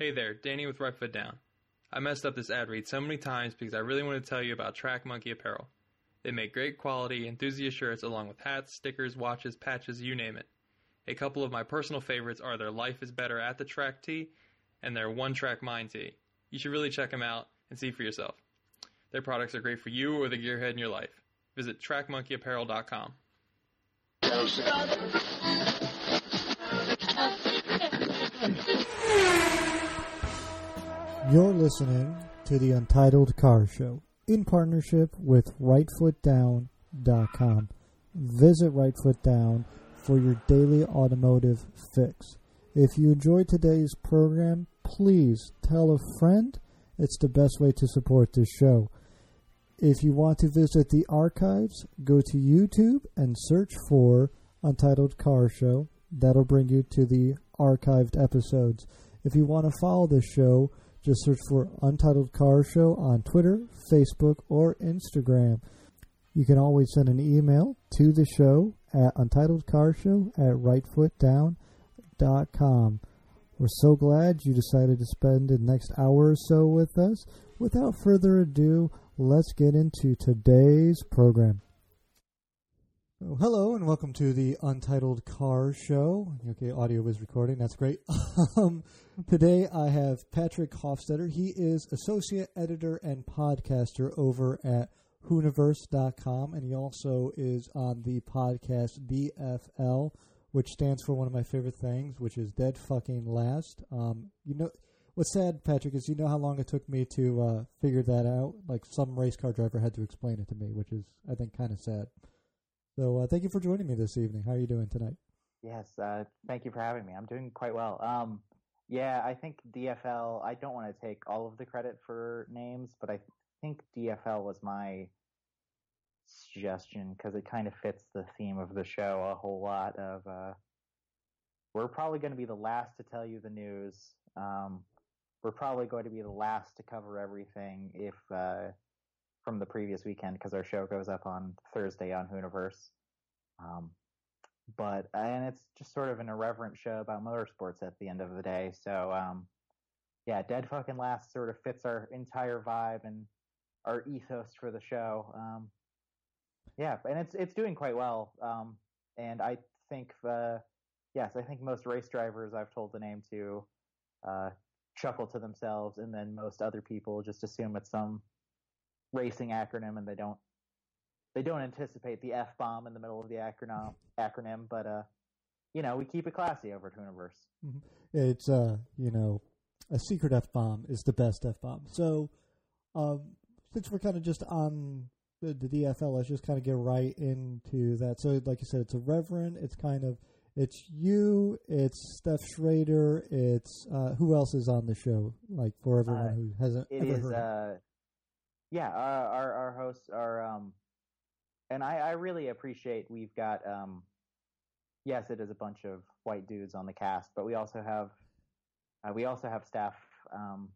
Hey there, Danny with Right Foot Down. I messed up this ad read so many times because I really want to tell you about Track Monkey Apparel. They make great quality enthusiast shirts along with hats, stickers, watches, patches, you name it. A couple of my personal favorites are their Life is Better at the Track tee and their One Track Mind tee. You should really check them out and see for yourself. Their products are great for you or the gearhead in your life. Visit trackmonkeyapparel.com. You're listening to the Untitled Car Show in partnership with RightFootDown.com. Visit RightFootDown for your daily automotive fix. If you enjoyed today's program, please tell a friend. It's the best way to support this show. If you want to visit the archives, go to YouTube and search for Untitled Car Show. That'll bring you to the archived episodes. If you want to follow this show, just search for Untitled Car Show on Twitter, Facebook, or Instagram. You can always send an email to the show at untitledcarshow at rightfootdown.com. We're so glad you decided to spend the next hour or so with us. Without further ado, let's get into today's program. Oh, hello and welcome to the Untitled Car Show. Okay, audio is recording. That's great. um, today I have Patrick Hofstetter. He is associate editor and podcaster over at Hooniverse.com, and he also is on the podcast DFL, which stands for one of my favorite things, which is Dead Fucking Last. Um, you know, what's sad, Patrick, is you know how long it took me to uh, figure that out. Like some race car driver had to explain it to me, which is I think kind of sad. So uh, thank you for joining me this evening. How are you doing tonight? Yes, uh, thank you for having me. I'm doing quite well. Um, yeah, I think DFL. I don't want to take all of the credit for names, but I think DFL was my suggestion because it kind of fits the theme of the show a whole lot. Of uh, we're probably going to be the last to tell you the news. Um, we're probably going to be the last to cover everything if uh, from the previous weekend because our show goes up on Thursday on Hooniverse. Um, but and it's just sort of an irreverent show about motorsports at the end of the day. So um, yeah, Dead Fucking Last sort of fits our entire vibe and our ethos for the show. Um, yeah, and it's it's doing quite well. Um, and I think uh, yes, I think most race drivers I've told the name to uh, chuckle to themselves, and then most other people just assume it's some racing acronym and they don't they don't anticipate the F bomb in the middle of the acronym acronym, but uh you know, we keep it classy over at Hooniverse. Mm-hmm. It's uh, you know, a secret F bomb is the best F bomb. So um since we're kind of just on the, the DFL, let's just kind of get right into that. So like you said, it's a reverend, it's kind of it's you, it's Stef Schrader, it's uh, who else is on the show? Like for everyone Uh, who hasn't It ever is heard. uh yeah, our our, our hosts are um and I, I really appreciate we've got um yes, it is a bunch of white dudes on the cast, but we also have uh, we also have staff um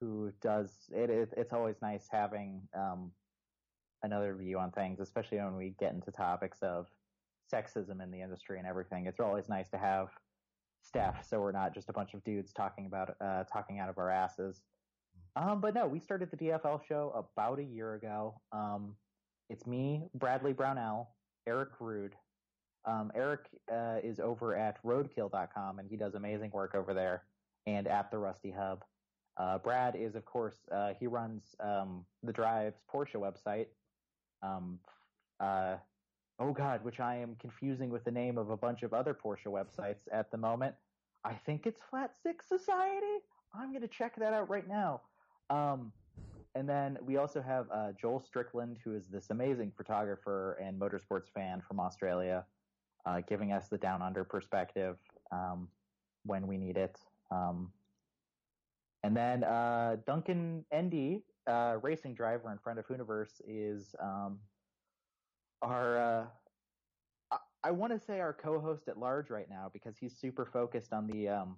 who does it, it it's always nice having um another view on things, especially when we get into topics of sexism in the industry and everything. It's always nice to have staff so we're not just a bunch of dudes talking about uh talking out of our asses. Um, but no, we started the DFL show about a year ago. Um, it's me, Bradley Brownell, Eric Rood. Um, Eric uh, is over at roadkill.com and he does amazing work over there and at the Rusty Hub. Uh, Brad is, of course, uh, he runs um, the Drives Porsche website. Um, uh, oh God, which I am confusing with the name of a bunch of other Porsche websites at the moment. I think it's Flat Six Society. I'm going to check that out right now. Um, and then we also have uh, Joel Strickland, who is this amazing photographer and motorsports fan from Australia, uh, giving us the down under perspective um, when we need it. Um, and then uh, Duncan Ende, uh, racing driver and friend of Hooniverse, is um, our. Uh, want to say our co-host at large right now because he's super focused on the um,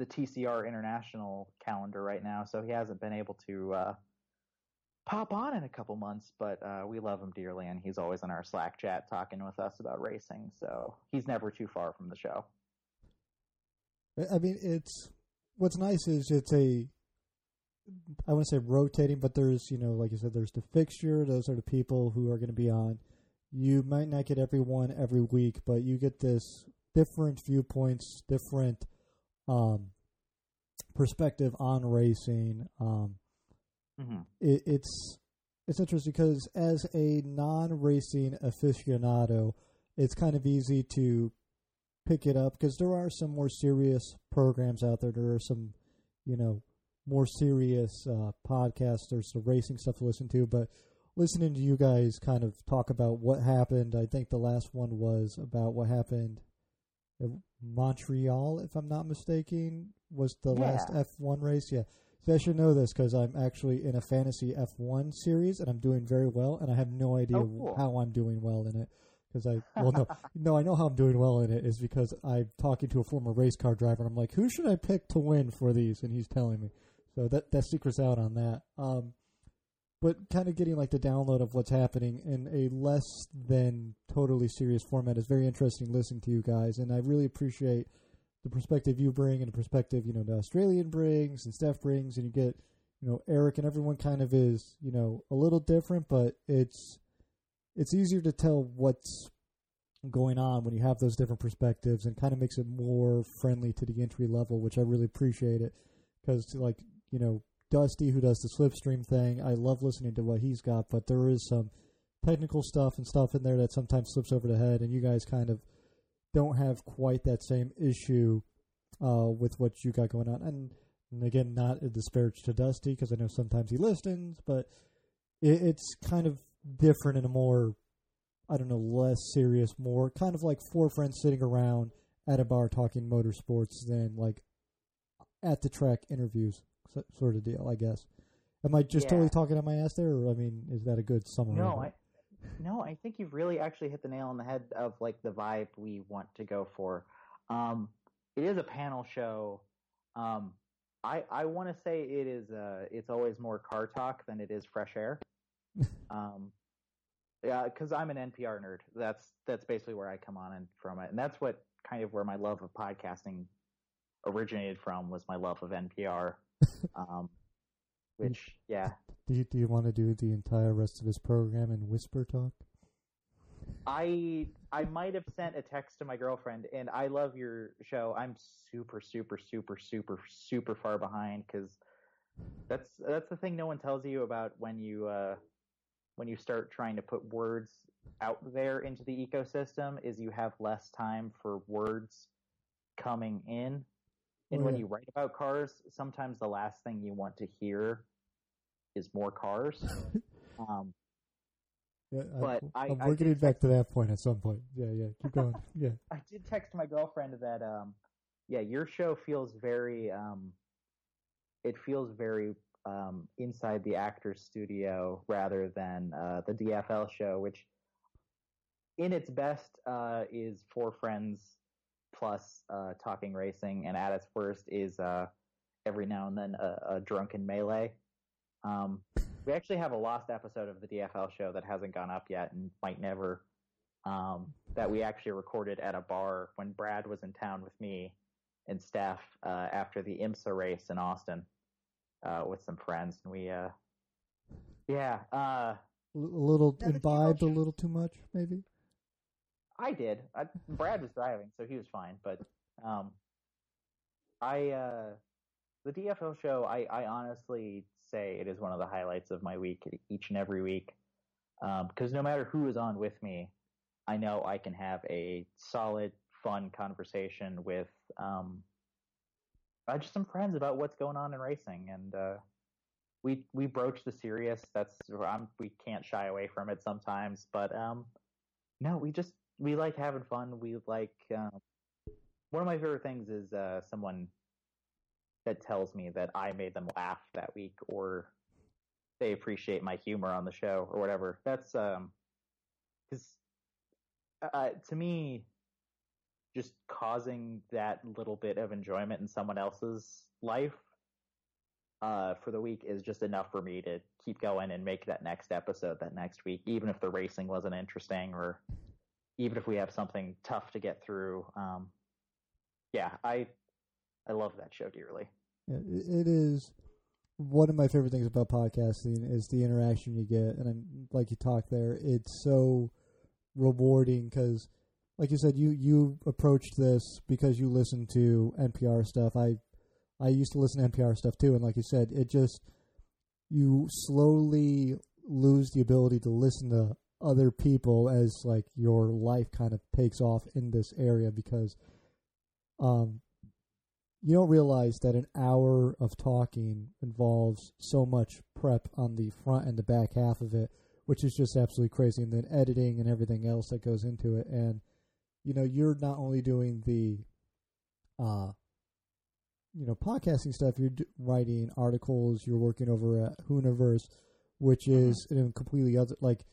the TCR International calendar right now, so he hasn't been able to uh, pop on in a couple months. But uh, we love him dearly, and he's always in our Slack chat talking with us about racing. So he's never too far from the show. I mean, it's what's nice is it's a I to say rotating, but there's you know like you said, there's the fixture. Those are the people who are going to be on. You might not get everyone every week, but you get this different viewpoints, different um, perspective on racing. Um, hmm it, it's it's interesting because as a non-racing aficionado, it's kind of easy to pick it up because there are some more serious programs out there. There are some, you know, more serious uh, podcasts. There's the racing stuff to listen to, but listening to you guys kind of talk about what happened. I think the last one was about what happened Montreal, if I'm not mistaken, was the Yeah. last F1 race. Yeah. So I should know this because I'm actually in a fantasy F1 series and I'm doing very well, and I have no idea Oh, cool. how I'm doing well in it. Because I well no no I know how I'm doing well in it is because I'm talking to a former race car driver and I'm like who should I pick to win for these and he's telling me so that that secret's out on that um but kind of getting like the download of what's happening in a less than totally serious format is very interesting listening to you guys and I really appreciate the perspective you bring and the perspective you know the Australian brings and Stef brings and you get you know Eric and everyone kind of is you know a little different but it's it's easier to tell what's going on when you have those different perspectives and kind of makes it more friendly to the entry level which I really appreciate it because like you know Dusty who does the slipstream thing I love listening to what he's got but there is some technical stuff and stuff in there that sometimes slips over the head and you guys kind of don't have quite that same issue uh, with what you got going on. And, and again not a disparage to Dusty because I know sometimes he listens but it, it's kind of different in a more I don't know less serious more kind of like four friends sitting around at a bar talking motorsports than like at the track interviews sort of deal I guess am I just Yeah. totally talking on my ass there or I mean is that a good summary No, I no, I think you've really actually hit the nail on the head of like the vibe we want to go for. Um, it is a panel show. Um, I I want to say it is uh it's always more car talk than it is fresh air. um, yeah, because I'm an NPR nerd. That's that's basically where I come on and from it, and that's what kind of where my love of podcasting originated from was my love of NPR. Um, which yeah, do you, do you want to do the entire rest of his program in whisper talk I I might have sent a text to my girlfriend, and I love your show. I'm super, super, super, super, super far behind because that's that's the thing no one tells you about when you uh, when you start trying to put words out there into the ecosystem is you have less time for words coming in. And Oh, when yeah. you write about cars, sometimes the last thing you want to hear is more cars. um, Yeah, But I- I we're getting back to that point at some point. Yeah, yeah. Keep going. yeah. I did text my girlfriend that um yeah, your show feels very um it feels very um inside the actor's studio rather than uh the DFL show, which in its best uh is four friends plus uh talking racing and at its worst is uh every now and then a, a drunken melee. Um we actually have a lost episode of the DFL show that hasn't gone up yet and might never um, that we actually recorded at a bar when Brad was in town with me and Stef uh, after the IMSA race in Austin uh, with some friends. And we, uh, yeah, uh, A little imbibed, a little too much, maybe. I did. I, Brad was driving, so he was fine. But um, I, uh, the DFL show, I, I honestly say it is one of the highlights of my week each and every week. Because no matter who is on with me, I know I can have a solid, fun conversation with um, uh, just some friends about what's going on in racing, and uh, we we broach the serious. That's I'm, we can't shy away from it sometimes, but um, no, we just we like having fun. We like um, one of my favorite things is uh, someone that tells me that I made them laugh that week, or they appreciate my humor on the show, or whatever. That's um, because uh, to me, just causing that little bit of enjoyment in someone else's life uh, for the week is just enough for me to keep going and make that next episode that next week, even if the racing wasn't interesting or even if we have something tough to get through. Um, yeah, I I love that show dearly. It, is one of my favorite things about podcasting is the interaction you get, and I'm, like you talked there, it's so rewarding because, like you said, you you approached this because you listen to NPR stuff. I I used to listen to NPR stuff too, and like you said, it just you slowly lose the ability to listen to other people as like your life kind of takes off in this area because um you don't realize that an hour of talking involves so much prep on the front and the back half of it, which is just absolutely crazy, and then editing and everything else that goes into it. And you know, you're not only doing the, uh, you know, podcasting stuff. You're d- writing articles. You're working over at Hooniverse, which is mm-hmm. a completely other like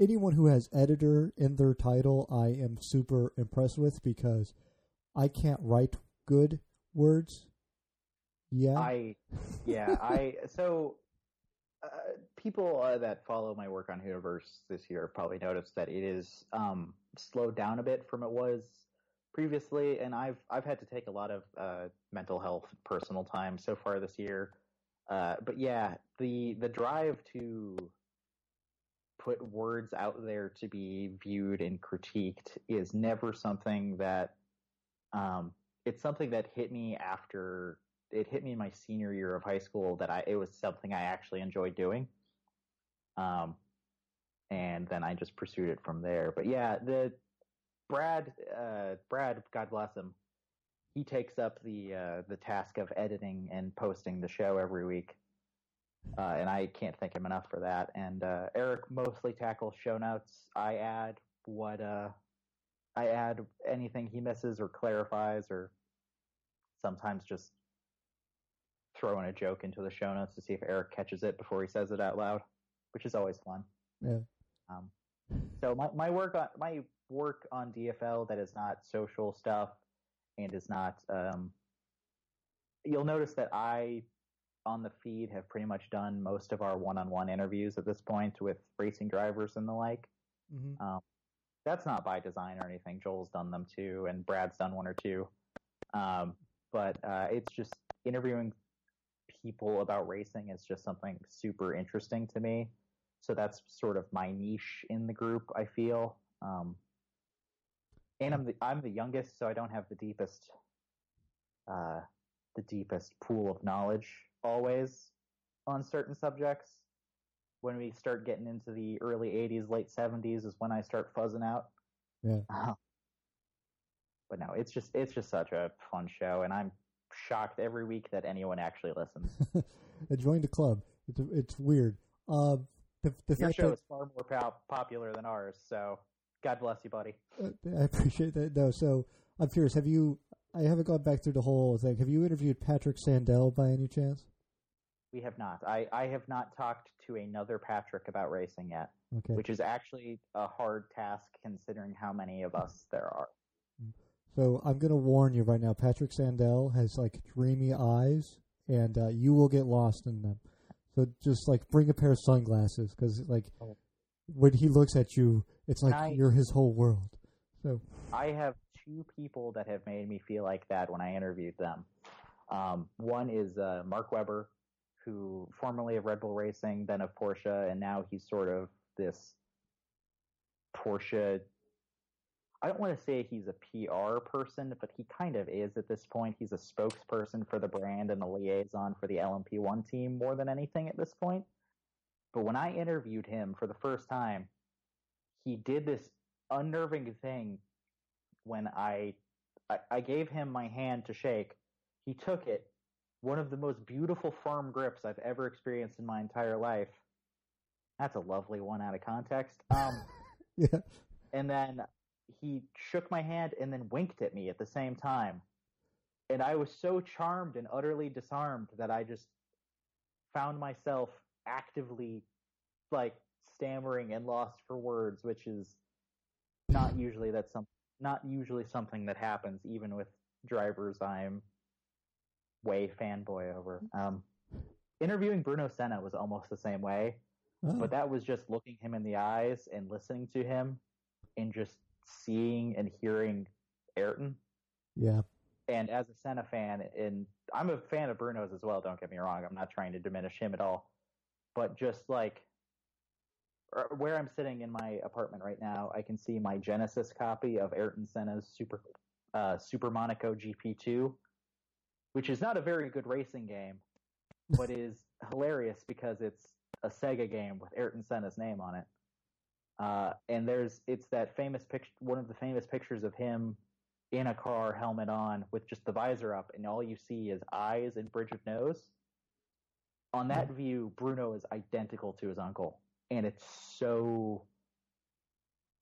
anyone who has editor in their title. I am super impressed with because I can't write good words. Yeah. I yeah, I so uh, people uh, that follow my work on Hooniverse this year probably noticed that it is um, slowed down a bit from it was previously, and I've I've had to take a lot of uh, mental health, personal time so far this year. Uh, but yeah, the the drive to put words out there to be viewed and critiqued is never something that um, it's something that hit me after it hit me in my senior year of high school that I it was something I actually enjoyed doing. Um, and then I just pursued it from there. But yeah, the Brad, uh, Brad, God bless him, he takes up the uh, the task of editing and posting the show every week, uh, and I can't thank him enough for that. And uh, Eric mostly tackles show notes. I add what uh, I add anything he misses or clarifies, or sometimes just throw in a joke into the show notes to see if Eric catches it before he says it out loud, which is always fun. Yeah. Um, so my, my work on my work on DFL that is not social stuff and is not um, you'll notice that I on the feed have pretty much done most of our one-on-one interviews at this point with racing drivers and the like. Mm-hmm. Um, that's not by design or anything. Joel's done them too, and Brad's done one or two. Um, but uh, it's just interviewing people about racing is just something super interesting to me. So that's sort of my niche in the group. I feel, um, and I'm the I'm the youngest, so I don't have the deepest, uh, the deepest pool of knowledge always on certain subjects when we start getting into the early 80s, late 70s is when I start fuzzing out. Yeah. but no, it's just it's just such a fun show, and I'm shocked every week that anyone actually listens. I joined the club. It's it's weird. Uh, the, the Your show that, is far more pop- popular than ours, so God bless you, buddy. Uh, I appreciate that. No, so I'm curious. Have you? I haven't gone back through the whole thing. Have you interviewed Patrik Sandell by any chance? We have not. I, I have not talked to another Patrick about racing yet, okay. which is actually a hard task considering how many of us there are. So I'm going to warn you right now. Patrik Sandell has like dreamy eyes, and uh, you will get lost in them. So just like bring a pair of sunglasses because like oh. when he looks at you, it's like I, you're his whole world. So I have two people that have made me feel like that when I interviewed them. Um, one is uh, Mark Webber, who formerly of Red Bull Racing, then of Porsche, and now he's sort of this Porsche. I don't want to say he's a PR person, but he kind of is at this point. He's a spokesperson for the brand and a liaison for the LMP1 team more than anything at this point. But when I interviewed him for the first time, he did this unnerving thing when I, I, I gave him my hand to shake. He took it one of the most beautiful firm grips I've ever experienced in my entire life. That's a lovely one out of context. Um, yeah. And then he shook my hand and then winked at me at the same time. And I was so charmed and utterly disarmed that I just found myself actively like stammering and lost for words, which is not usually that's some not usually something that happens even with drivers I'm way fanboy over. Um, interviewing Bruno Senna was almost the same way, oh. but that was just looking him in the eyes and listening to him, and just seeing and hearing Ayrton. Yeah. and as a Senna fan, and I'm a fan of Bruno's as well. Don't get me wrong. I'm not trying to diminish him at all, but just like where I'm sitting in my apartment right now, I can see my Genesis copy of Ayrton Senna's Super uh, Super Monaco GP2, which is not a very good racing game, but is hilarious because it's a Sega game with Ayrton Senna's name on it. Uh, and there's it's that famous picture, one of the famous pictures of him in a car, helmet on, with just the visor up, and all you see is eyes and bridge of nose. On that view, Bruno is identical to his uncle, and it's so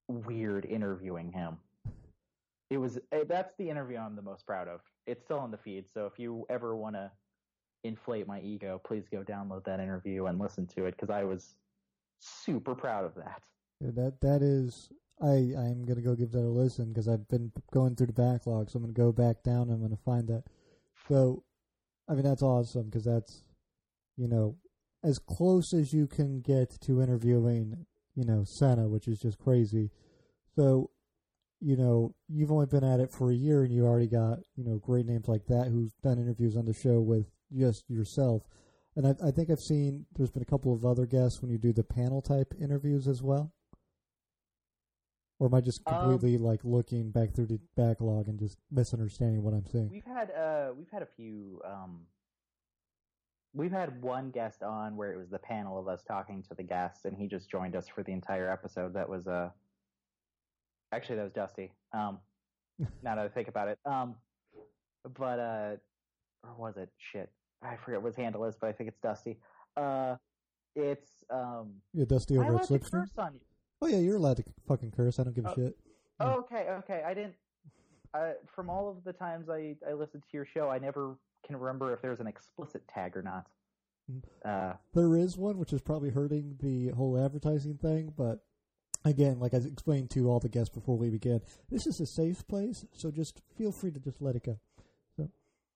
weird interviewing him. It was eh, that's the interview I'm the most proud of. It's still on the feed, so if you ever want to inflate my ego, please go download that interview and listen to it because I was super proud of that. Yeah, that that is I I'm gonna go give that a listen because I've been going through the backlog, so I'm gonna go back down and I'm gonna find that. So, I mean that's awesome because that's you know as close as you can get to interviewing you know Senna, which is just crazy. So, you know you've only been at it for a year and you already got you know great names like that who's done interviews on the show with just yourself. And I, I think I've seen there's been a couple of other guests when you do the panel type interviews as well. Or am I just Um, completely like looking back through the backlog and just misunderstanding what I'm saying? We've had uh we've had a few um we've had one guest on where it was the panel of us talking to the guest and he just joined us for the entire episode. That was uh actually that was Dusty. Um now that I think about it. Um but uh or was it shit? I forget what his handle is, but I think it's Dusty. Uh it's um Yeah, Dusty I over at Slipstream. curse on you. Oh yeah, you're allowed to fucking curse. I don't give a Oh. shit. Oh, okay, okay. I didn't. Uh, from all of the times I, I listened to your show, I never can remember if there's an explicit tag or not. Mm. Uh, There is one which is probably hurting the whole advertising thing, but again, like I explained to all the guests before we began, this is a safe place, so just feel free to just let it go.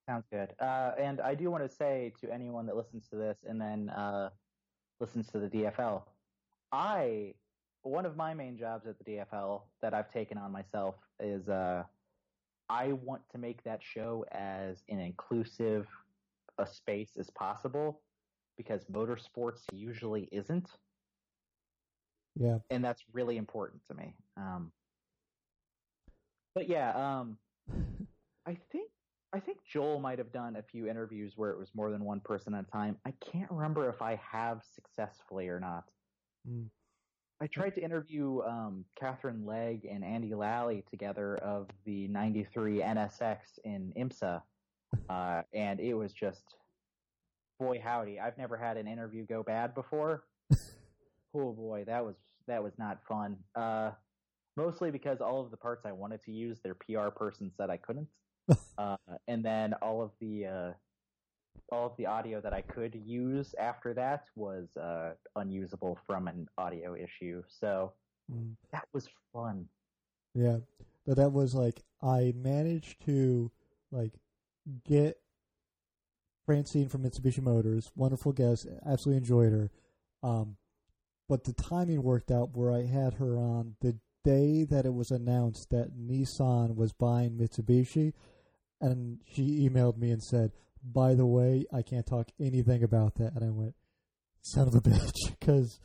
sounds good. Uh, and I do want to say to anyone that listens to this and then uh, listens to the DFL, I one of my main jobs at the DFL that I've taken on myself is uh, I want to make that show as an inclusive a space as possible because motorsports usually isn't. Yeah. and that's really important to me. Um, but yeah, um, I think I think Joel might have done a few interviews where it was more than one person at a time. I can't remember if I have successfully or not. Mm. I tried to interview um, Katherine Legge and Andy Lally together of the '93 NSX in IMSA, uh, and it was just boy howdy. I've never had an interview go bad before. oh boy, that was that was not fun. Uh, mostly because all of the parts I wanted to use, their PR person said I couldn't, uh, and then all of the uh, all of the audio that I could use after that was uh, unusable from an audio issue. So Mm. that was fun. Yeah, but that was like I managed to like get Francine from Mitsubishi Motors, wonderful guest, absolutely enjoyed her. Um, but the timing worked out where I had her on the day that it was announced that Nissan was buying Mitsubishi, and she emailed me and said, "By the way, I can't talk anything about that." And I went, "Son of a bitch," because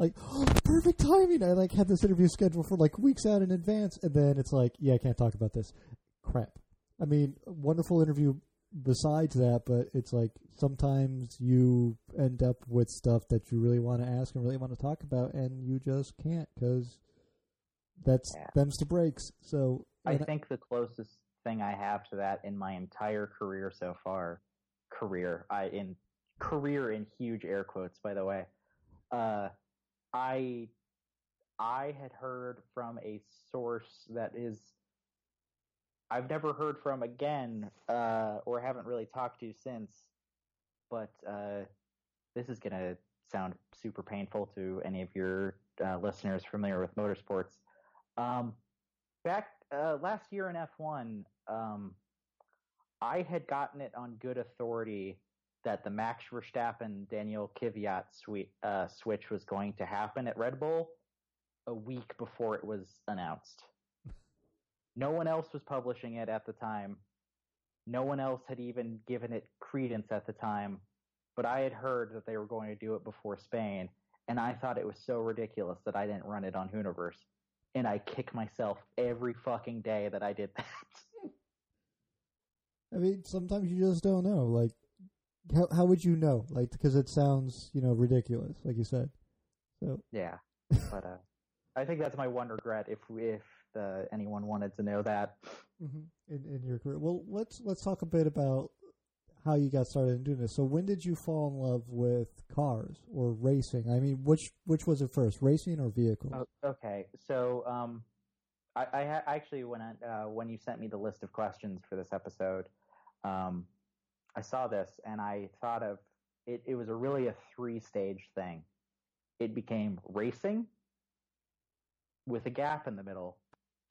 like perfect timing. I like had this interview scheduled for like weeks out in advance, and then it's like, yeah, I can't talk about this. Crap. I mean, wonderful interview. Besides that, but it's like sometimes you end up with stuff that you really want to ask and really want to talk about, and you just can't because that's Yeah. them's the breaks. So I think the closest thing I have to that in my entire career so far, career, I in career in huge air quotes, by the way. Uh, I I had heard from a source that is I've never heard from again, uh, or haven't really talked to since. But uh, this is gonna sound super painful to any of your uh, listeners familiar with motorsports. Um, back uh, last year in F1, um, I had gotten it on good authority that the Max Verstappen Daniel Kvyat swe- uh, switch was going to happen at Red Bull a week before it was announced. No one else was publishing it at the time. No one else had even given it credence at the time, but I had heard that they were going to do it before Spain, and I thought it was so ridiculous that I didn't run it on Hooniverse. And I kick myself every fucking day that I did that. I mean, sometimes you just don't know. Like, how how would you know? Like, because it sounds, you know, ridiculous, like you said. So yeah, but uh, I think that's my one regret. If if uh, anyone wanted to know that, in in your career, well, let's let's talk a bit about how you got started in doing this. So, when did you fall in love with cars or racing? I mean, which which was it first, racing or vehicles? Oh, okay, so um, I, I ha- actually when I, uh, when you sent me the list of questions for this episode, um, I saw this and I thought of it. It was a really a three stage thing. It became racing with a gap in the middle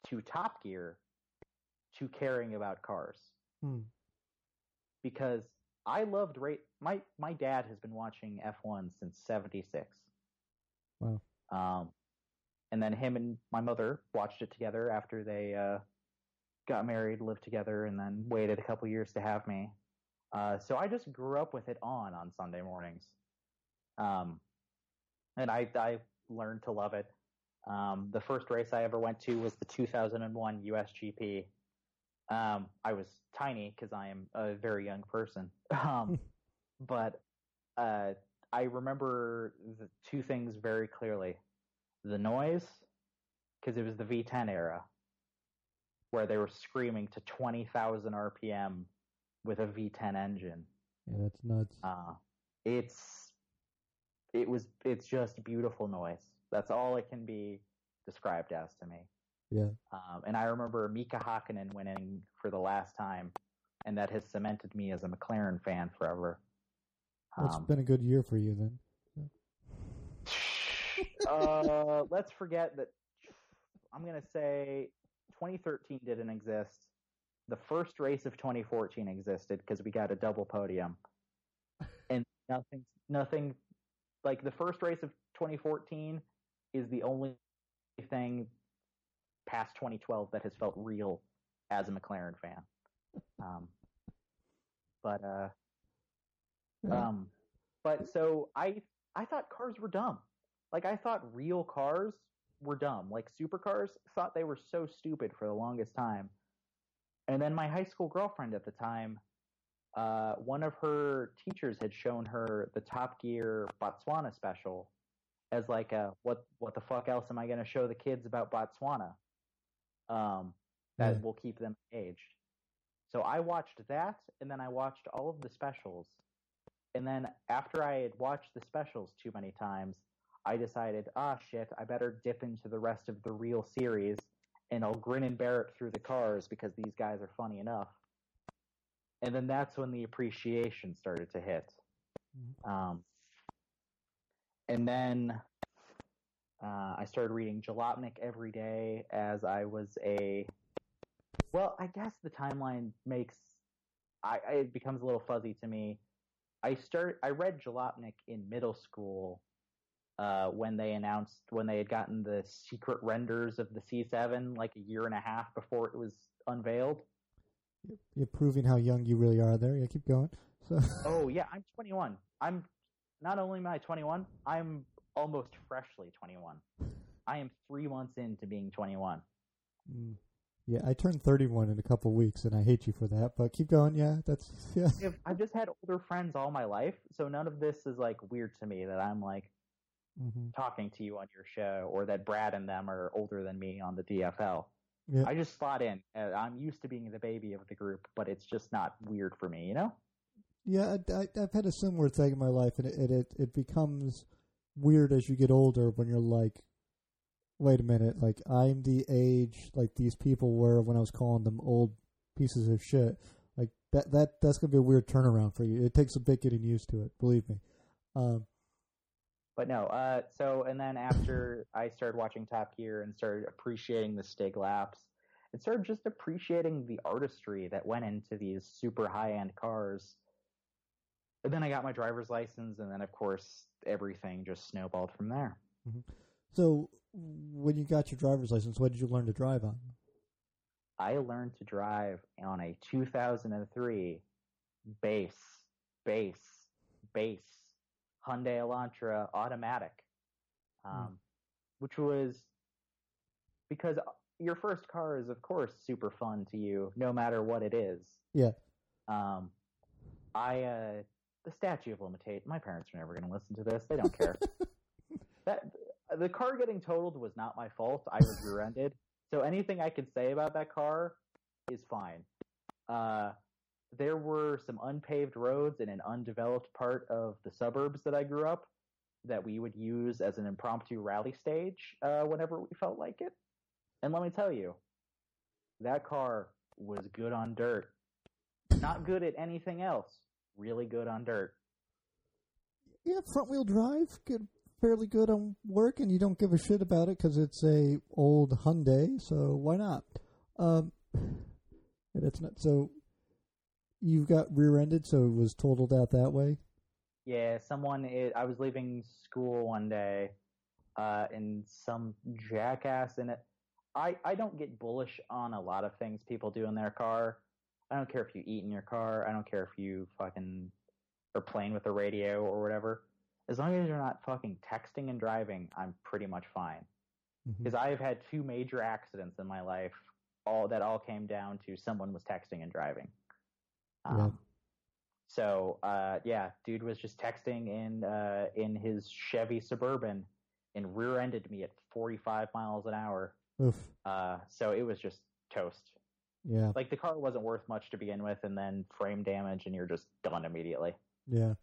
to Top Gear to caring about cars Hmm. because I loved rate. My my dad has been watching F1 since '76. Wow. Um, and then him and my mother watched it together after they uh, got married, lived together, and then waited a couple years to have me. Uh, so I just grew up with it on on Sunday mornings, um, and I I learned to love it. Um, the first race I ever went to was the 2001 USGP. Um, I was tiny because I am a very young person. Um, but uh, I remember the two things very clearly: the noise, because it was the V10 era, where they were screaming to 20,000 RPM with a V10 engine. Yeah, that's nuts. Uh, it's it was it's just beautiful noise. That's all it can be described as to me. Yeah. Um, and I remember Mika Hakkinen winning for the last time, and that has cemented me as a McLaren fan forever. Well, it's Um, been a good year for you then. uh, let's forget that. I'm gonna say 2013 didn't exist. The first race of 2014 existed because we got a double podium, and nothing, nothing, like the first race of 2014 is the only thing past 2012 that has felt real as a McLaren fan. Um, but uh, Yeah. um, but so I I thought cars were dumb. Like I thought real cars were dumb. Like supercars thought they were so stupid for the longest time. And then my high school girlfriend at the time, uh, one of her teachers had shown her the Top Gear Botswana special as like a what what the fuck else am I going to show the kids about Botswana? Um, that Yeah. will keep them engaged. So I watched that, and then I watched all of the specials. And then after I had watched the specials too many times, I decided, ah, shit, I better dip into the rest of the real series, and I'll grin and bear it through the cars because these guys are funny enough. And then that's when the appreciation started to hit. Um, and then uh, I started reading Jalopnik every day as I was a. Well, I guess the timeline makes. I, I it becomes a little fuzzy to me. I start. I read Jalopnik in middle school uh, when they announced when they had gotten the secret renders of the C7 like a year and a half before it was unveiled. You're proving how young you really are there. Yeah, keep going. So Oh yeah, I'm 21. I'm not only am I 21, I'm almost freshly 21. I am three months into being 21. Mm. yeah, I turned 31 in a couple weeks, and I hate you for that. But keep going. Yeah, that's yeah. I've, just had older friends all my life, so none of this is like weird to me that I'm like hmm talking to you on your show or that Brad and them are older than me on the DFL. Yeah. I just slot in. I'm used to being the baby of the group, but it's just not weird for me, you know? Yeah, I, I've had a similar thing in my life, and it, it it it becomes weird as you get older when you're like, wait a minute, like I'm the age like these people were when I was calling them old pieces of shit. Like that that that's gonna be a weird turnaround for you. It takes a bit getting used to it, believe me. Um, But no, uh, so and then after I started watching Top Gear and started appreciating the Stig laps, and started just appreciating the artistry that went into these super high end cars. And then I got my driver's license, and then of course everything just snowballed from there. so when you got your driver's license, what did you learn to drive on? I learned to drive on a 2003 base, base, base Hyundai Elantra automatic, um, which was because your first car is, of course, super fun to you, no matter what it is. Yeah. Um, I uh, the statute of limitation. My parents are never going to listen to this. They don't care. that the car getting totaled was not my fault. I was rear-ended, so anything I could say about that car is fine. Uh, there were some unpaved roads in an undeveloped part of the suburbs that I grew up that we would use as an impromptu rally stage uh, whenever we felt like it. And let me tell you, that car was good on dirt. Not good at anything else. Really good on dirt. Yeah, front wheel drive, good, fairly good on work, and you don't give a shit about it because it's a old Hyundai. So why not? Um, and it's not so. you've got rear-ended, so it was totaled out that way. Yeah, someone. Is, I was leaving school one day, uh, and some jackass in it. I I don't get bullish on a lot of things people do in their car. I don't care if you eat in your car. I don't care if you fucking are playing with the radio or whatever. As long as you're not fucking texting and driving, I'm pretty much fine. Because I've had two major accidents in my life, all that all came down to someone was texting and driving. Um. So uh, yeah, dude was just texting in uh, in his Chevy Suburban and rear-ended me at 45 miles an hour. Oof. Uh, so it was just toast. Yeah. Like the car wasn't worth much to begin with, and then frame damage, and you're just done immediately. Yeah.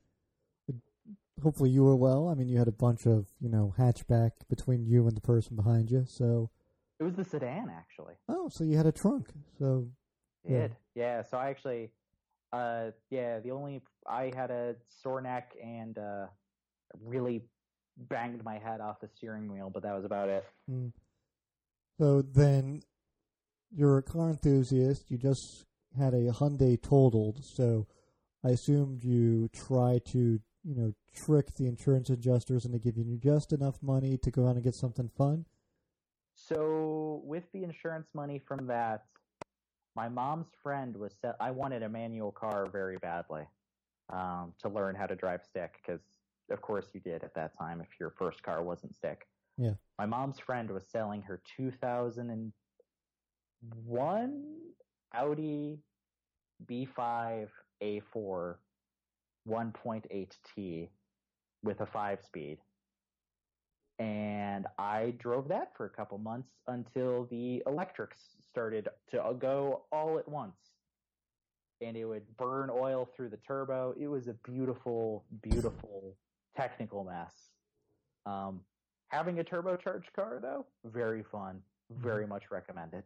Hopefully you were well. I mean, you had a bunch of you know hatchback between you and the person behind you. So It was the sedan, actually. oh, so you had a trunk. So Yeah. Did yeah. So I actually, uh, yeah. The only I had a sore neck and uh, really banged my head off the steering wheel, but that was about it. mm. so then you're a car enthusiast. You just had a Hyundai totaled. So I assumed you try to you know trick the insurance adjusters into giving you just enough money to go out and get something fun. So with the insurance money from that, my mom's friend was set. I wanted a manual car very badly um, to learn how to drive stick because, of course, you did at that time if your first car wasn't stick. Yeah. My mom's friend was selling her 2001 Audi B5 A4 1.8T with a five speed and I drove that for a couple months until the electrics started to go all at once. And it would burn oil through the turbo. It was a beautiful, beautiful technical mess. Um, having a turbocharged car, though, very fun. Very much recommend it.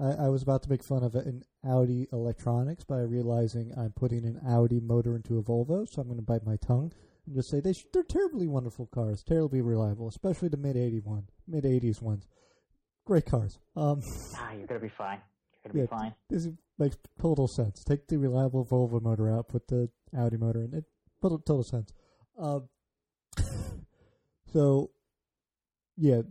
I, I was about to make fun of in Audi electronics by realizing I'm putting an Audi motor into a Volvo, so I'm going to bite my tongue and just say they sh- they're terribly wonderful cars, terribly reliable, especially the mid eighty one, mid eighties ones. Great cars. Um, Ah, you're gonna be fine. You're gonna Yeah. be fine. this makes total sense. Take the reliable Volvo motor out, put the Audi motor in. It put total sense. Um, so, yeah,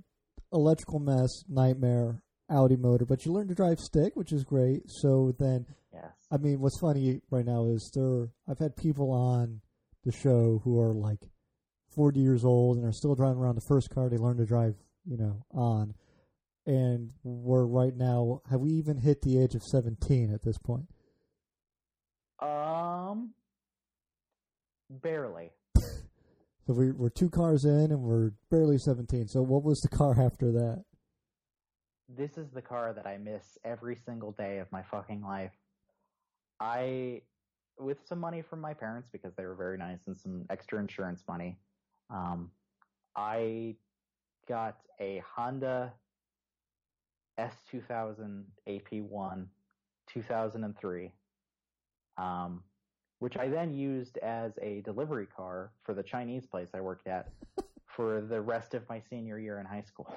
electrical mess, nightmare, Audi motor, but you learn to drive stick, which is great. So then Yes. I mean, what's funny right now is there. I've had people on the show who are like 40 years old and are still driving around the first car they learned to drive, you know, on. And we're right now. Have we even hit the age of 17 at this point? Um, barely. So we, we're two cars in and we're barely 17. So what was the car after that? this is the car that I miss every single day of my fucking life. I, with some money from my parents because they were very nice and some extra insurance money, um, I got a Honda S2000 AP1 2003, um, which I then used as a delivery car for the Chinese place I worked at for the rest of my senior year in high school.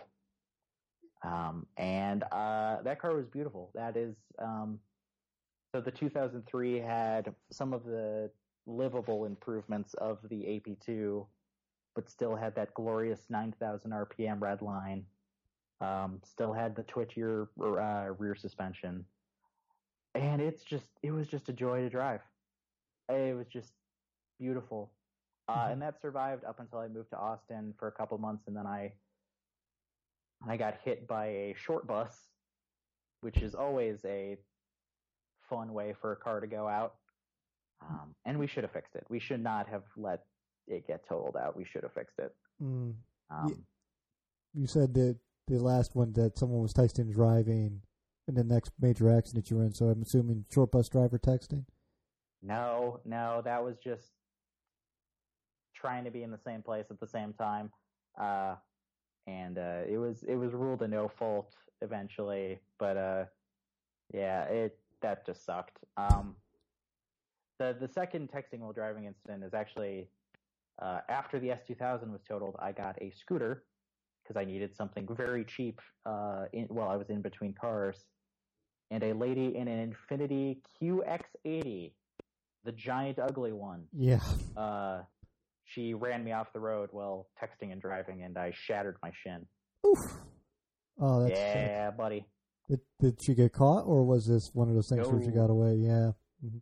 Um, and uh, that car was beautiful. That is, um, so the 2003 had some of the livable improvements of the AP2, but still had that glorious 9,000 RPM red line. Um, still had the twitchier uh, rear suspension, and it's just it was just a joy to drive. It was just beautiful, uh, Mhm. and that survived up until I moved to Austin for a couple months, and then I I got hit by a short bus, which is always a fun way for a car to go out. Um, and we should have fixed it. We should not have let it get totaled out. We should have fixed it. Mm. Um, You said that the last one that someone was texting driving and the next major accident you were in, so I'm assuming short bus driver texting? No, no, that was just trying to be in the same place at the same time. Uh, and uh, it was it was ruled a no fault eventually, but uh, yeah, it that just sucked. Um, the the second texting while driving incident is actually uh, after the S2000 was totaled. I got a scooter because I needed something very cheap uh, in, while I was in between cars, and a lady in an Infiniti QX80 the giant ugly one. Yeah. Uh, she ran me off the road while texting and driving, and I shattered my shin. Oof. Oh, that's yeah, buddy. Did, did she get caught, or was this one of those things where she got away? Yeah. hmm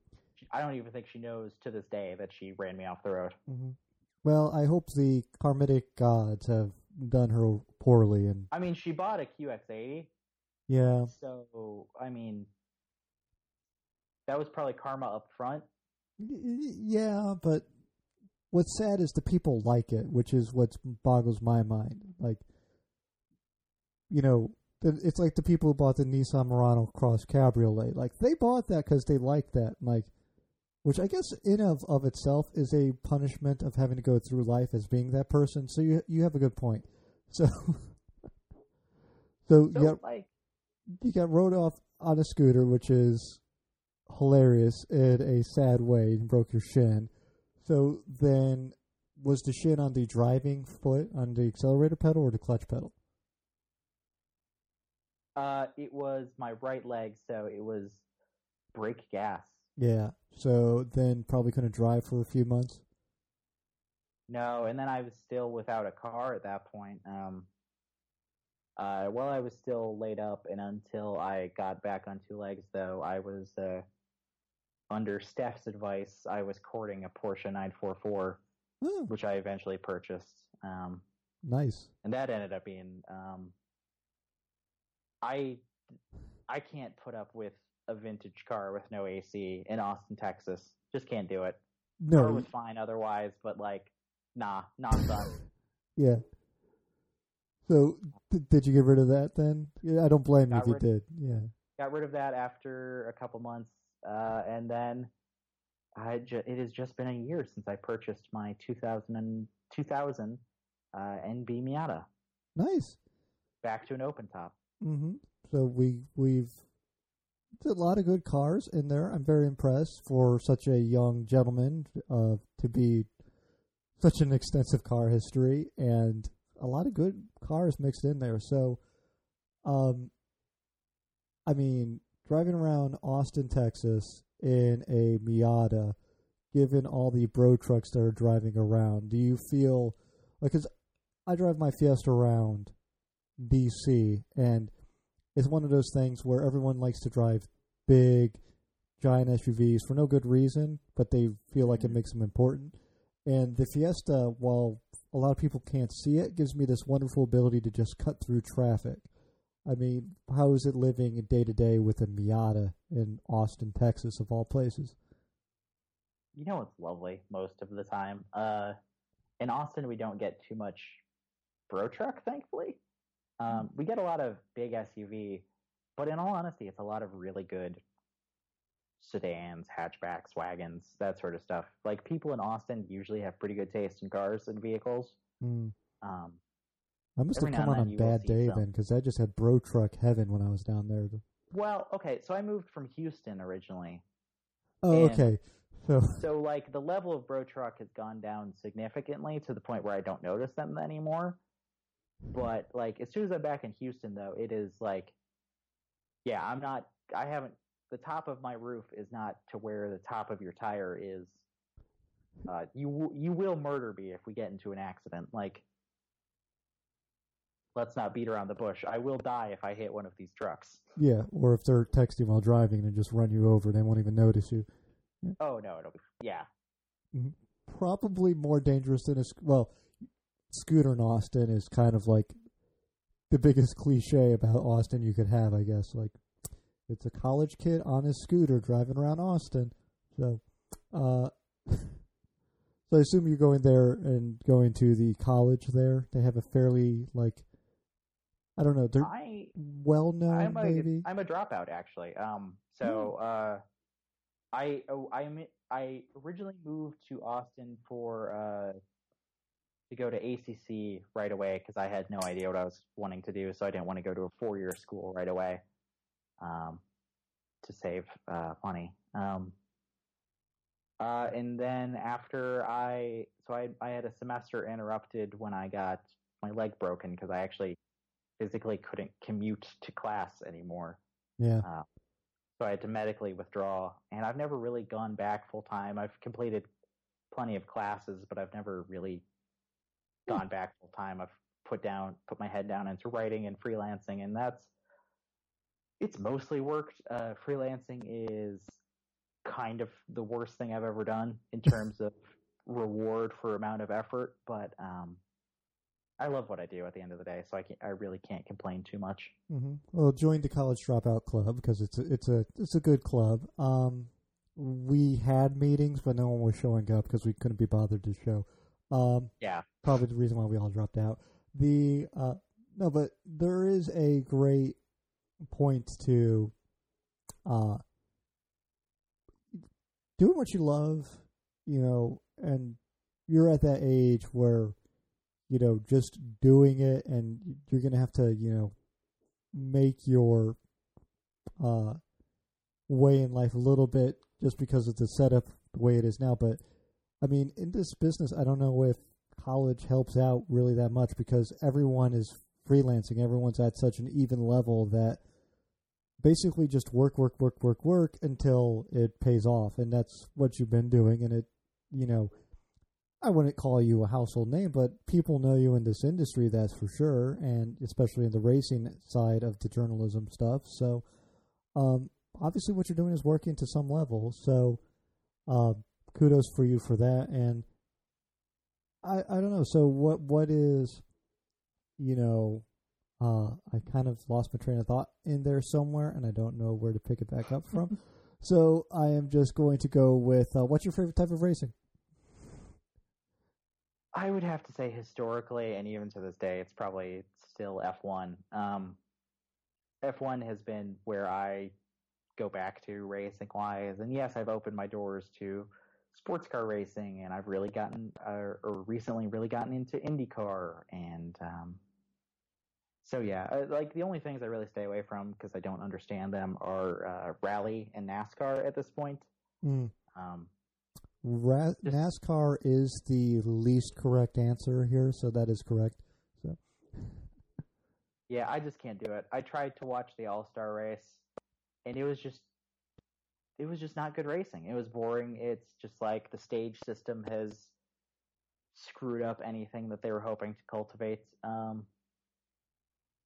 I don't even think she knows to this day that she ran me off the road. hmm Well, I hope the karmic gods have done her poorly, and I mean, she bought a QX80, yeah, so I mean, that was probably karma up front. Yeah. But what's sad is the people like it, which is what boggles my mind. Like, you know, it's like the people who bought the Nissan Murano Cross Cabriolet. Like, they bought that because they like that. Like, which I guess in of of itself is a punishment of having to go through life as being that person. So you you have a good point. So, so, So, yeah, like, you got rode off on a scooter, which is hilarious in a sad way, and broke your shin. So then, was the shin on the driving foot, on the accelerator pedal, or the clutch pedal? uh, it was my right leg, so it was brake gas. Yeah. So then, probably couldn't drive for a few months. No, and then I was still without a car at that point. Um, uh, while I was still laid up, and until I got back on two legs, though, I was uh, under Stef's advice. I was courting a Porsche 944, Oh, which I eventually purchased, um, nice. and that ended up being. Um, I I can't put up with a vintage car with no AC in Austin, Texas. Just can't do it. car No. was fine otherwise, but like, nah, not son. Yeah. So th- did you get rid of that then? Yeah, I don't blame you Got if you did. Yeah. got rid of that after a couple months, uh, and then I ju- it has just been a year since I purchased my 2000 and 2000 uh, NB Miata. Nice. Back to an open top. Mm-hmm. So we we've a lot of good cars in there. I'm very impressed for such a young gentleman uh, to be such an extensive car history and a lot of good cars mixed in there. So, um, I mean, driving around Austin, Texas in a Miata, given all the bro trucks that are driving around, do you feel like? Cause I drive my Fiesta around DC, and it's one of those things where everyone likes to drive big, giant SUVs for no good reason, but they feel like it Mhm. makes them important. And the Fiesta, while a lot of people can't see it, gives me this wonderful ability to just cut through traffic. I mean, how is it living day to day with a Miata in Austin, Texas, of all places? You know it's lovely most of the time. Uh, in Austin, we don't get too much bro truck, thankfully. Um, we get a lot of big SUV, but in all honesty, it's a lot of really good sedans, hatchbacks, wagons, that sort of stuff. Like people in Austin usually have pretty good taste in cars and vehicles. Hmm. Um, I must have come on a then you will bad day some. then, because I just had bro truck heaven when I was down there. well, okay, so I moved from Houston originally. Oh, okay. So, So like the level of bro truck has gone down significantly to the point where I don't notice them anymore. But like as soon as I'm back in Houston though, it is like yeah, I'm not I haven't the top of my roof is not to where the top of your tire is. Uh, you you will murder me if we get into an accident. Like let's not beat around the bush. I will die if I hit one of these trucks. Yeah, or if they're texting while driving and just run you over, they won't even notice you. Oh no, it'll be yeah. Probably more dangerous than a well, scooter in Austin is kind of like the biggest cliche about Austin you could have, I guess. Like it's a college kid on his scooter driving around Austin. So, uh, so I assume you're going there and going to the college there. They have a fairly like, I don't know, they're I well known I'm a maybe. am a dropout actually. Um, so uh, I oh, I'm I originally moved to Austin for uh to go to ACC right away because I had no idea what I was wanting to do, so I didn't want to go to a four year school right away. Um, to save uh money. Um. Uh, and then after I, so I, I had a semester interrupted when I got my leg broken because I actually physically couldn't commute to class anymore. yeah. Uh, so I had to medically withdraw, and I've never really gone back full time. I've completed plenty of classes, but I've never really gone back full time. I've put down, put my head down into writing and freelancing, and that's it's mostly worked. Uh, freelancing is kind of the worst thing I've ever done in terms of reward for amount of effort, but um, I love what I do at the end of the day, so I can I really can't complain too much. hmm Well, join the college dropout club because it's a, it's a it's a good club. Um, we had meetings, but no one was showing up because we couldn't be bothered to show. Um, Yeah. probably the reason why we all dropped out. The uh, no, but there is a great point to uh, doing what you love, you know, and you're at that age where you know just doing it, and you're gonna have to, you know, make your uh, way in life a little bit just because of the setup the way it is now. But I mean, in this business, I don't know if college helps out really that much because everyone is freelancing. Everyone's at such an even level that basically just work, work, work, work, work until it pays off. And that's what you've been doing. And it, you know, I wouldn't call you a household name, but people know you in this industry, that's for sure. And especially in the racing side of the journalism stuff. So, um, obviously what you're doing is working to some level. So, uh, kudos for you for that. And I, I don't know. So what, what is, you know, uh, I kind of lost my train of thought in there somewhere and I don't know where to pick it back up from. so I am just going to go with, uh, what's your favorite type of racing? I would have to say historically, and even to this day, it's probably still F1. Um, F1 has been where I go back to racing wise, and yes, I've opened my doors to sports car racing, and I've really gotten, uh, or recently really gotten into IndyCar, and um, so yeah, like the only things I really stay away from because I don't understand them are uh, rally and NASCAR at this point. Mm. Um, Ra- NASCAR is the least correct answer here, so that is correct. So Yeah, I just can't do it. I tried to watch the All Star race, and it was just, it was just not good racing. It was boring. It's just like the stage system has screwed up anything that they were hoping to cultivate. Um,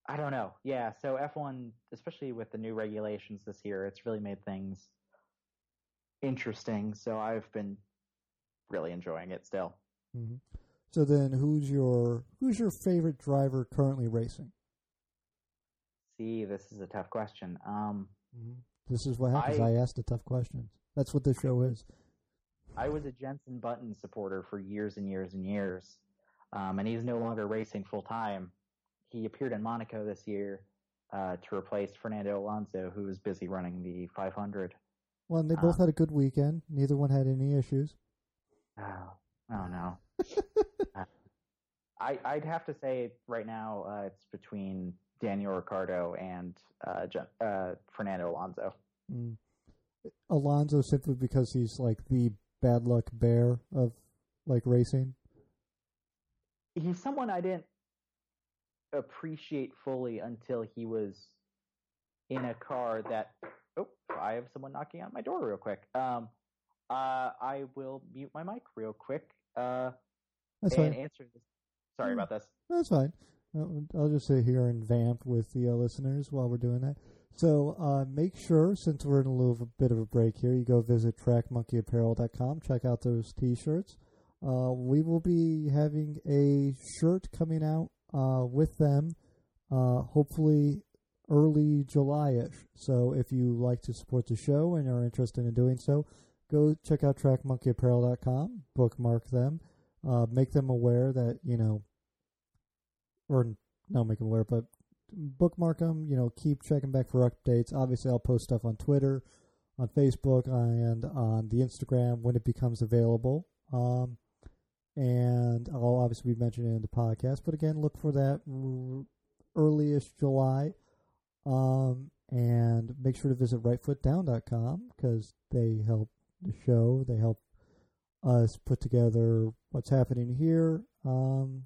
I don't know. Yeah, so F1, especially with the new regulations this year, it's really made things interesting. So I've been really enjoying it still. mhm. so then, who's your who's your favorite driver currently racing? See, this is a tough question. Um, This is what happens. I- I, asked the tough questions. That's what this show is. I was a Jensen Button supporter for years and years and years, um, and he's no longer racing full time. He appeared in Monaco this year uh, to replace Fernando Alonso, who was busy running the 500. Well, and they both had a good weekend. Neither one had any issues. Oh, oh no. Uh, I, I'd have to say right now uh, it's between Daniel Ricciardo and uh, uh, Fernando Alonso. Mm. Alonso simply because he's like the bad luck bear of like racing. he's someone I didn't appreciate fully until he was in a car that. I have someone knocking on my door real quick. Um, uh, I will mute my mic real quick. Uh, That's and fine. answer this. Sorry about this. That's fine. I'll just sit here and vamp with the uh, listeners while we're doing that. So uh, make sure, since we're in a little bit of a break here, you go visit trackmonkeyapparel.com. Check out those T-shirts. Uh, we will be having a shirt coming out uh, with them, uh, hopefully early July-ish. So if you like to support the show and are interested in doing so, go check out trackmonkeyapparel.com, bookmark them, uh, make them aware that, you know, or not make them aware, but bookmark them, you know, keep checking back for updates. Obviously, I'll post stuff on Twitter, on Facebook, and on the Instagram when it becomes available. Um, and I'll obviously be mentioning it in the podcast. But again, look for that earlyish July. Um, and make sure to visit rightfootdown.com because they help the show. They help us put together what's happening here. Um,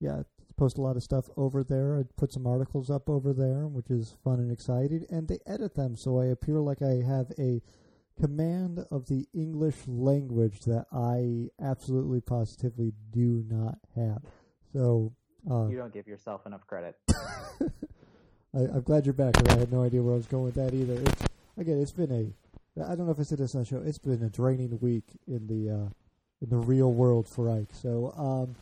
yeah, post a lot of stuff over there. I put some articles up over there, which is fun and exciting. And they edit them so I appear like I have a command of the English language that I absolutely positively do not have. So uh, you don't give yourself enough credit. I, am glad you're back because I had no idea where I was going with that either. It's again, it's been a I don't know if I said this on the show. It's been a draining week in the uh, in the real world for Ike. So um,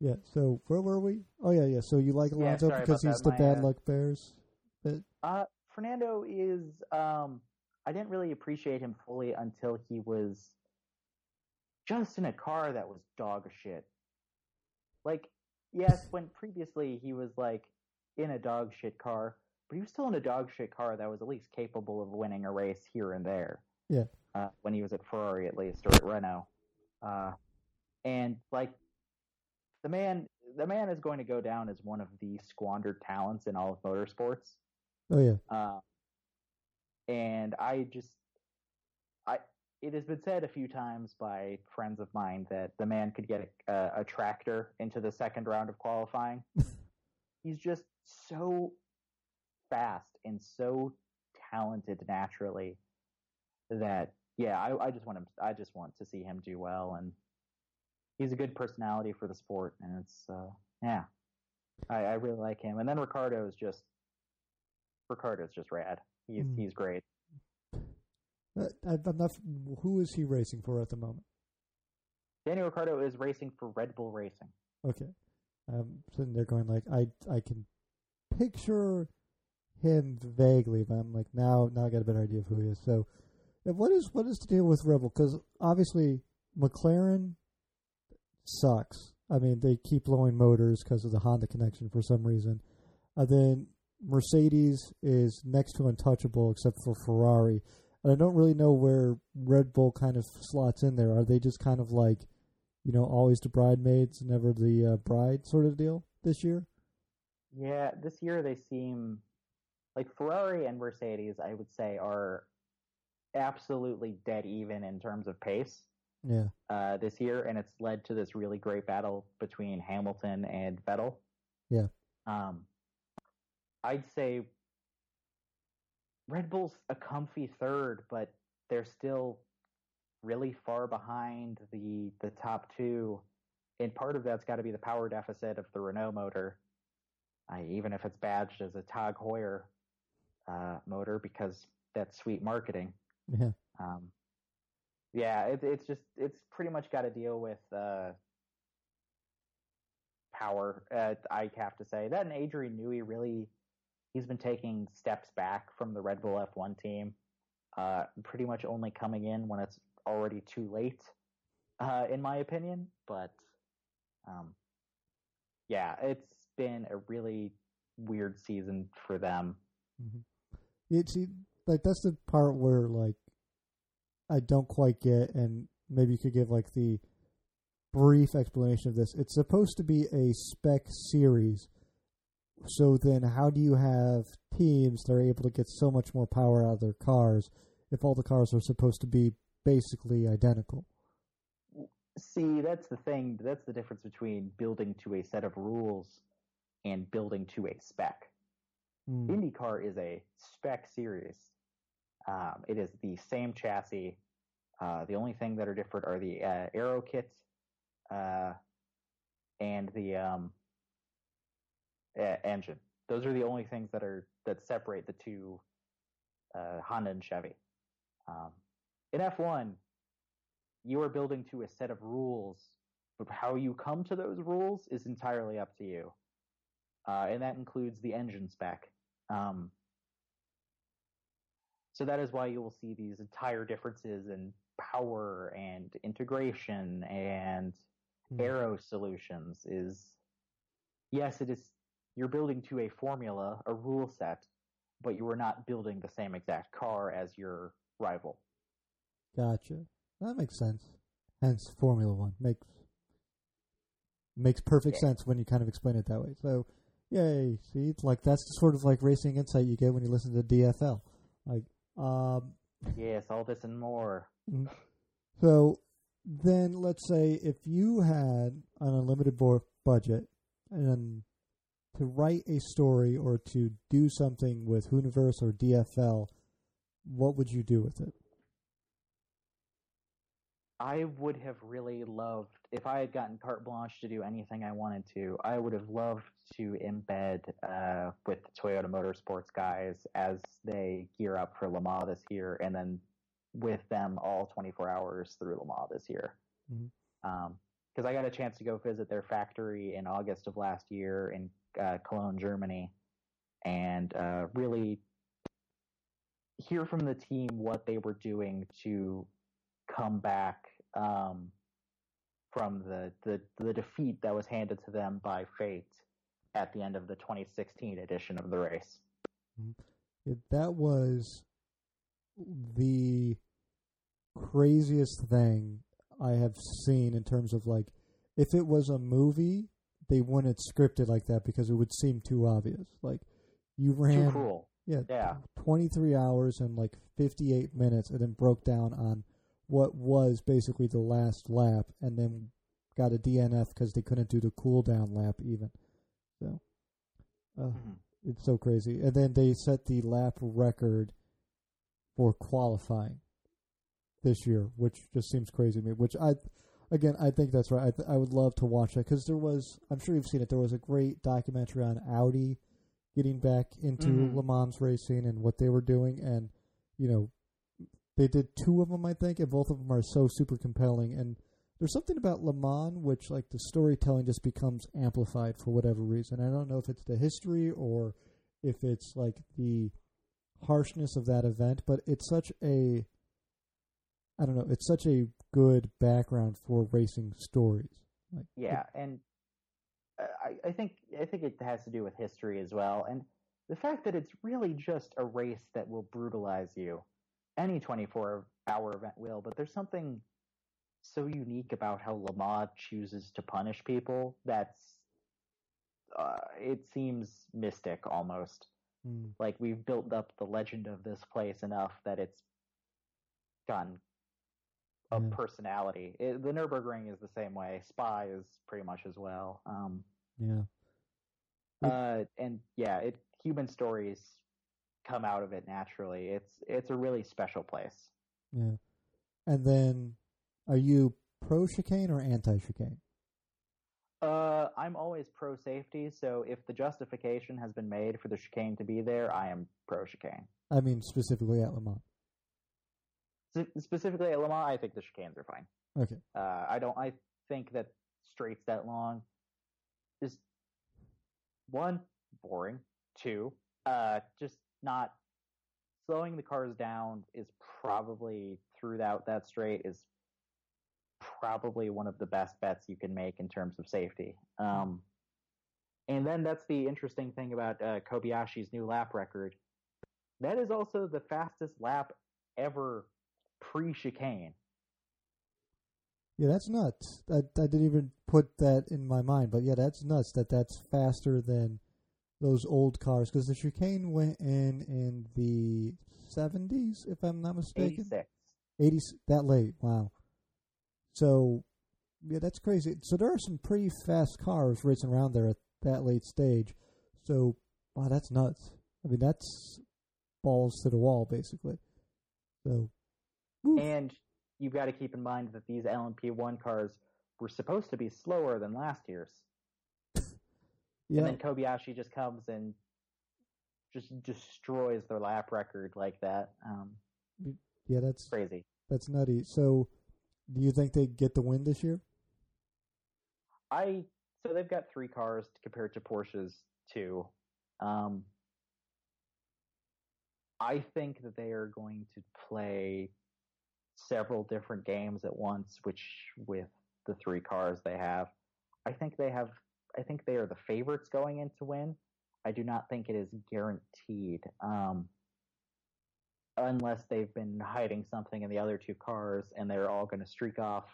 yeah. So where were we? Oh yeah, yeah. So you like Alonso yeah, because he's that. the My, bad uh, luck Bears. But, uh, Fernando is. Um, I didn't really appreciate him fully until he was just in a car that was dog shit. Like, yes, when previously he was like in a dog shit car, but he was still in a dog shit car that was at least capable of winning a race here and there. Yeah. Uh, when he was at Ferrari, at least, or at Renault. Uh, and like the man, the man is going to go down as one of the squandered talents in all of motorsports. Oh yeah. Uh, and I just, I it has been said a few times by friends of mine that the man could get a, a tractor into the second round of qualifying. He's just so fast and so talented naturally that yeah, I, I just want him. I just want to see him do well, and he's a good personality for the sport, and it's uh, yeah, I, I really like him. And then Ricardo is just Ricciardo's just rad. He's Mm. he's great. Uh, I'm not. Who is he racing for at the moment? Daniel Ricciardo is racing for Red Bull Racing. Okay. I'm sitting there going like I I can picture him vaguely, but I'm like now now I got a better idea of who he is. So, what is what is the deal with Red Bull? Because obviously McLaren sucks. I mean they keep blowing motors because of the Honda connection for some reason. And then Mercedes is next to untouchable except for Ferrari. And I don't really know where Red Bull kind of slots in there. Are they just kind of like you know, always the bridesmaids, never the uh, bride sort of deal this year. Yeah, this year they seem like Ferrari and Mercedes. I would say are absolutely dead even in terms of pace Yeah, uh, this year, and it's led to this really great battle between Hamilton and Vettel. Yeah. Um, I'd say Red Bull's a comfy third, but they're still really far behind the the top two, and part of that's got to be the power deficit of the Renault motor. Uh, even if it's badged as a Tag Heuer uh, motor, because that's sweet marketing. yeah, Um, yeah, it, it's just it's pretty much got to deal with uh, power. Uh, I have to say that, and Adrian Newey really he's been taking steps back from the Red Bull F1 team. Uh, pretty much only coming in when it's already too late, uh, in my opinion. But um, yeah, it's been a really weird season for them. it see like that's the part where like I don't quite get, and maybe you could give like the brief explanation of this. It's supposed to be a spec series. So then, how do you have teams that are able to get so much more power out of their cars if all the cars are supposed to be basically identical? See, that's the thing. That's the difference between building to a set of rules and building to a spec. Mm. IndyCar is a spec series. Um, it is the same chassis. Uh, the only thing that are different are the uh, aero kits uh, and the um, engine. Those are the only things that are that separate the two uh, Honda and Chevy. Um, in F1, you are building to a set of rules, but how you come to those rules is entirely up to you, uh, and that includes the engine spec. Um, so that is why you will see these entire differences in power and integration and Hmm. aero solutions. Is yes, it is. You're building to a formula, a rule set, but you are not building the same exact car as your rival. Gotcha. That makes sense. Hence, Formula One makes makes perfect Yeah. sense when you kind of explain it that way. So, yay! See, it's like that's the sort of like racing insight you get when you listen to DFL. Like, um, Yes, all this and more. so then let's say if you had an unlimited bo- budget and to write a story or to do something with Hooniverse or DFL, what would you do with it? I would have really loved if I had gotten carte blanche to do anything I wanted to. I would have loved to embed uh, with the Toyota Motorsports guys as they gear up for Le Mans this year, and then with them all 24 hours through Le Mans this year. Because I got a chance to go visit their factory in August of last year in uh, Cologne, Germany, and uh, really hear from the team what they were doing to come back um, from the, the the defeat that was handed to them by fate at the end of the 2016 edition of the race. It, that was the craziest thing I have seen in terms of like, if it was a movie, they wouldn't script it like that because it would seem too obvious. Like, you Too ran, yeah, Yeah. 23 hours and like 58 minutes, and then broke down on what was basically the last lap, and then got a DNF because they couldn't do the cool down lap even. So, uh, Mhm. it's so crazy. And then they set the lap record for qualifying this year, which just seems crazy to me. Which I, again, I think that's right. I, th- I would love to watch that because there was, I'm sure you've seen it. There was a great documentary on Audi getting back into Mhm. Le Mans racing and what they were doing, and you know, they did two of them, I think, and both of them are so super compelling. And there's something about Le Mans which, like, the storytelling just becomes amplified for whatever reason. I don't know if it's the history or if it's like the harshness of that event, but it's such a I don't know, it's such a good background for racing stories. Like Yeah, and uh, I, I think I think it has to do with history as well, and the fact that it's really just a race that will brutalize you. Any 24 hour event will, but there's something so unique about how Le Mans chooses to punish people that's uh, it seems mystic almost. mm, Like we've built up the legend of this place enough that it's gotten a personality. It, the Nurburgring is the same way. Spa is pretty much as well. Um, yeah. Uh, and yeah, it human stories come out of it naturally. It's it's a really special place. Yeah. And then are you pro chicane or anti chicane? Uh, I'm always pro safety, so if the justification has been made for the chicane to be there, I am pro chicane. I mean specifically at Le Mans. S- specifically at Le Mans, I think the chicanes are fine. Okay. Uh, I don't. I think that straights that long is one boring. Two, uh, just not slowing the cars down is probably throughout that straight is probably one of the best bets you can make in terms of safety. Um, and then that's the interesting thing about uh, Kobayashi's new lap record. That is also the fastest lap ever pre chicane. Yeah, that's nuts. I, I didn't even put that in my mind, but yeah, that's nuts that that's faster than those old cars because the chicane went in in the 70s, if I'm not mistaken. 86. 80s that late. Wow. So, yeah, that's crazy. So there are some pretty fast cars racing around there at that late stage. So, wow, that's nuts. I mean, that's balls to the wall, basically. So, woof. And you've got to keep in mind that these LMP1 cars were supposed to be slower than last year's. Yeah, and then Kobayashi just comes and just destroys their lap record like that. Um, yeah, that's crazy. that's nutty. So, do you think they get the win this year? I so they've got three cars compared to Porsche's two. Um, I think that they are going to play several different games at once, which with the three cars they have, I think they have. I think they are the favorites going in to win. I do not think it is guaranteed, um, unless they've been hiding something in the other two cars and they're all going to streak off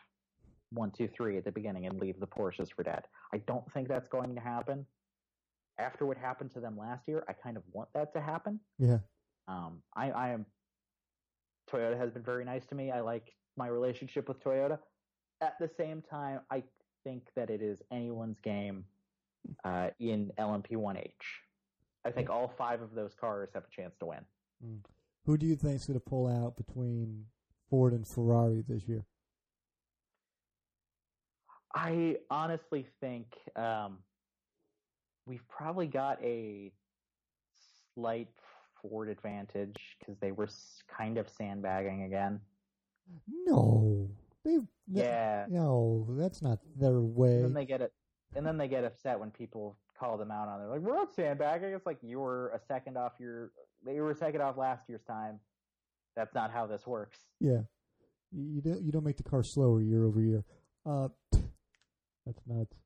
one, two, three at the beginning and leave the Porsches for dead. I don't think that's going to happen. After what happened to them last year, I kind of want that to happen. Yeah, Um, I, I am. Toyota has been very nice to me. I like my relationship with Toyota. At the same time, I think that it is anyone's game uh, in LMP1H. I think all five of those cars have a chance to win. who do you think's going to pull out between Ford and Ferrari this year? I honestly think um, we've probably got a slight Ford advantage because they were kind of sandbagging again. No, they. Yeah. No, that's not their way. And then they get it, and then they get upset when people call them out on it. Like we're not sandbagging. It's like you were a second off your. You were a second off last year's time. That's not how this works. Yeah, you, don't you don't make the car slower year over year. Uh, that's nuts.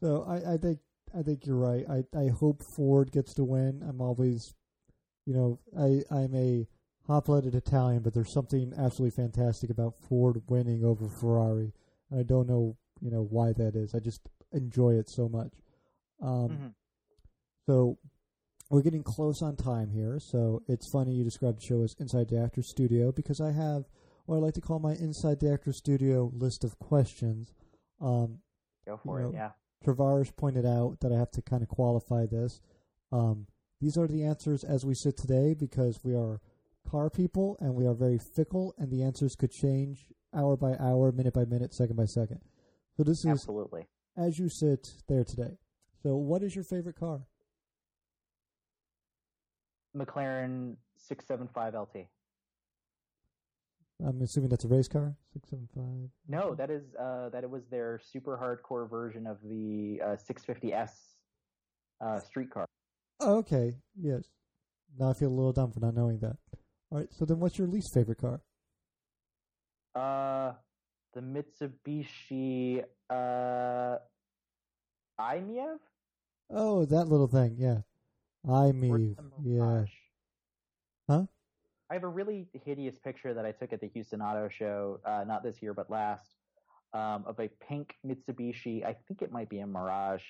So I, I think I think you're right. I, I hope Ford gets to win. I'm always, you know, I I'm a hot-blooded Italian, but there's something absolutely fantastic about Ford winning over Ferrari. And I don't know, you know, why that is. I just enjoy it so much. Um, Mhm. so we're getting close on time here. So it's funny you described the show as Inside the Actor Studio because I have what I like to call my Inside the Actor Studio list of questions. Um, Go for it. know, Yeah. Travaris pointed out that I have to kind of qualify this. Um, these are the answers as we sit today because we are car people and we are very fickle, and the answers could change hour by hour, minute by minute, second by second. So this is Absolutely. As you sit there today. So, what is your favorite car? McLaren six seven five LT. I'm assuming that's a race car. Six seven five. No, that is uh, that it was their super hardcore version of the uh, 650S uh, street car. Oh, okay. Yes. Now I feel a little dumb for not knowing that. All right. So then, what's your least favorite car? Uh, the Mitsubishi uh, i-MiEV. Oh, that little thing. Yeah. I Or me. the Yeah. Huh? I have a really hideous picture that I took at the Houston Auto Show, uh, not this year but last, um, of a pink Mitsubishi. I think it might be a Mirage.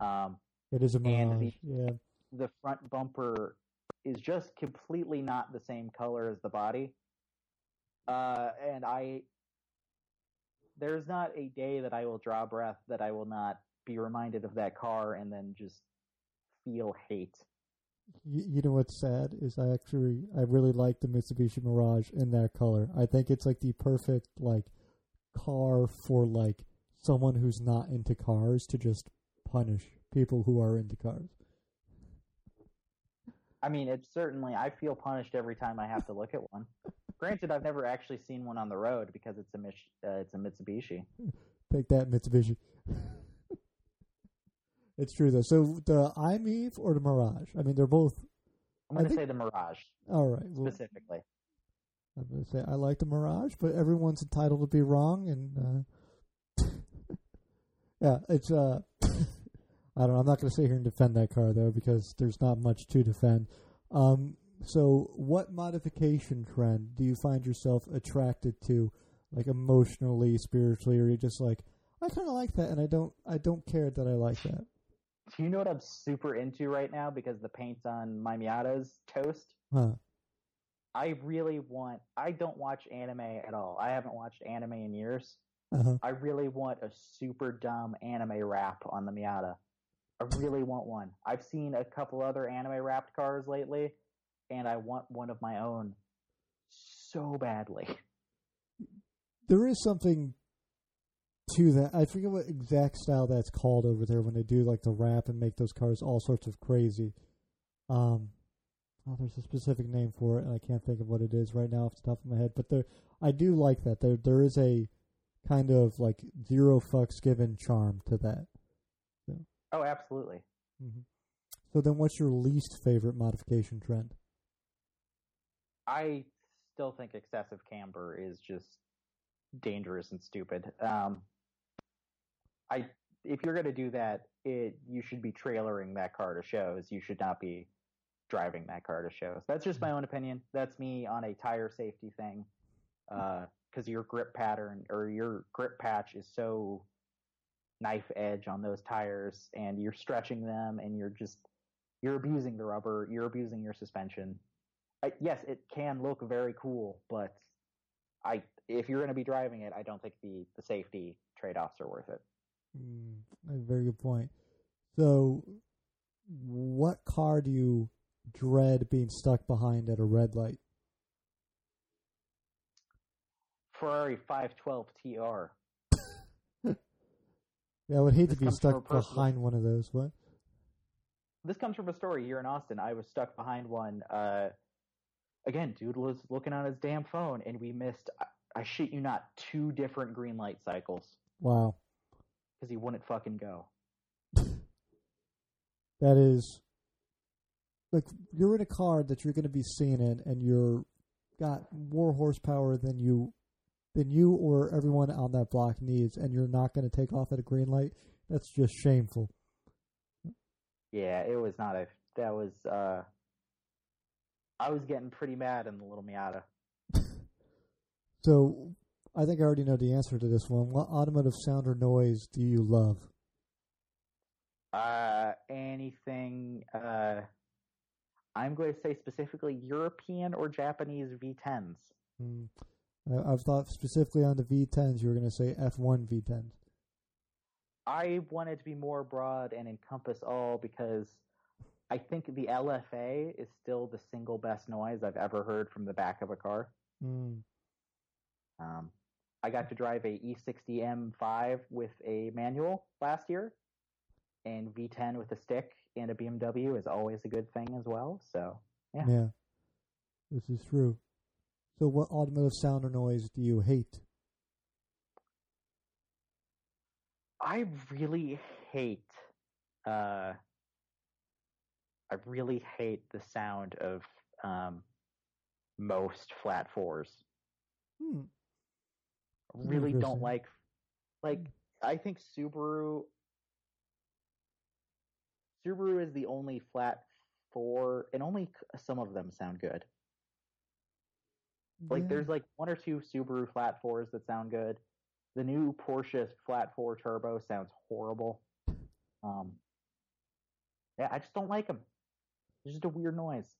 Um, It is a mirage. the- yeah. the front bumper is just completely not the same color as the body. Uh, and I, there's not a day that I will draw breath that I will not be reminded of that car and then just feel hate. You, you know what's sad is I actually I really like the Mitsubishi Mirage in that color. I think it's like the perfect like car for like someone who's not into cars to just punish people who are into cars. I mean, it's certainly, I feel punished every time I have to look at one. Granted, I've never actually seen one on the road because it's a Mich- uh, it's a Mitsubishi. Take that Mitsubishi. it's true though. So the i-MiEV or the Mirage? I mean, they're both. I'm going to say the Mirage All right. Well, specifically. I'm gonna say I like the Mirage, but everyone's entitled to be wrong, and uh, yeah, it's uh, I don't know. I'm not gonna sit here and defend that car though because there's not much to defend. Um, so what modification trend do you find yourself attracted to, like emotionally, spiritually, or you're just like, I kind of like that, and I don't, I don't care that I like that. Do you know what I'm super into right now because the paint's on my Miata's toast? Huh? I really want. I don't watch anime at all. I haven't watched anime in years. Uh-huh. I really want a super dumb anime wrap on the Miata. I really want one. I've seen a couple other anime wrapped cars lately, and I want one of my own so badly. there is something to that. I forget what exact style that's called over there when they do like the wrap and make those cars all sorts of crazy. Um, oh, there's a specific name for it, and I can't think of what it is right now off the top of my head. But there, I do like that. There, there is a kind of like zero fucks given charm to that. So. Oh, absolutely. Mm-hmm. So then, what's your least favorite modification trend? I still think excessive camber is just dangerous and stupid. Um, I if you're going to do that, it you should be trailering that car to shows. You should not be driving that car to shows. That's just my own opinion. That's me on a tire safety thing. Because uh, your grip pattern or your grip patch is so knife edge on those tires, and you're stretching them, and you're just you're abusing the rubber. You're abusing your suspension. I, yes, it can look very cool, but I if you're going to be driving it, I don't think the the safety trade offs are worth it. Mm, very good point. So, what car do you dread being stuck behind at a red light? Ferrari 512 TR. yeah, I would hate this to be stuck behind one of those. What? This comes from a story here in Austin. I was stuck behind one. Uh, again, dude was looking on his damn phone, and we missed. I, I shit you not, two different green light cycles. Wow. Because he wouldn't fucking go. that is like you're in a car that you're going to be seen in, and you're got more horsepower than you than you or everyone on that block needs, and you're not going to take off at a green light. That's just shameful. Yeah, it was not a. That was. uh I was getting pretty mad in the little Miata. so, I think I already know the answer to this one. What automotive sound or noise do you love? Uh, anything. Uh, I'm going to say specifically European or Japanese V10s. Mm. I've thought specifically on the V10s, you were going to say F1 V10s. I wanted to be more broad and encompass all because I think the LFA is still the single best noise I've ever heard from the back of a car. Mm. Um, I got to drive a E60 M5 with a manual last year, and V10 with a stick and a BMW is always a good thing as well. So yeah, yeah, this is true. So, what automotive sound or noise do you hate? I really hate. Uh, I really hate the sound of um, most flat fours. Hmm. Really don't like. Like I think Subaru Subaru is the only flat four, and only some of them sound good. Like yeah. there's like one or two Subaru flat fours that sound good. The new Porsche flat four turbo sounds horrible. Um, yeah, I just don't like them. It's just a weird noise.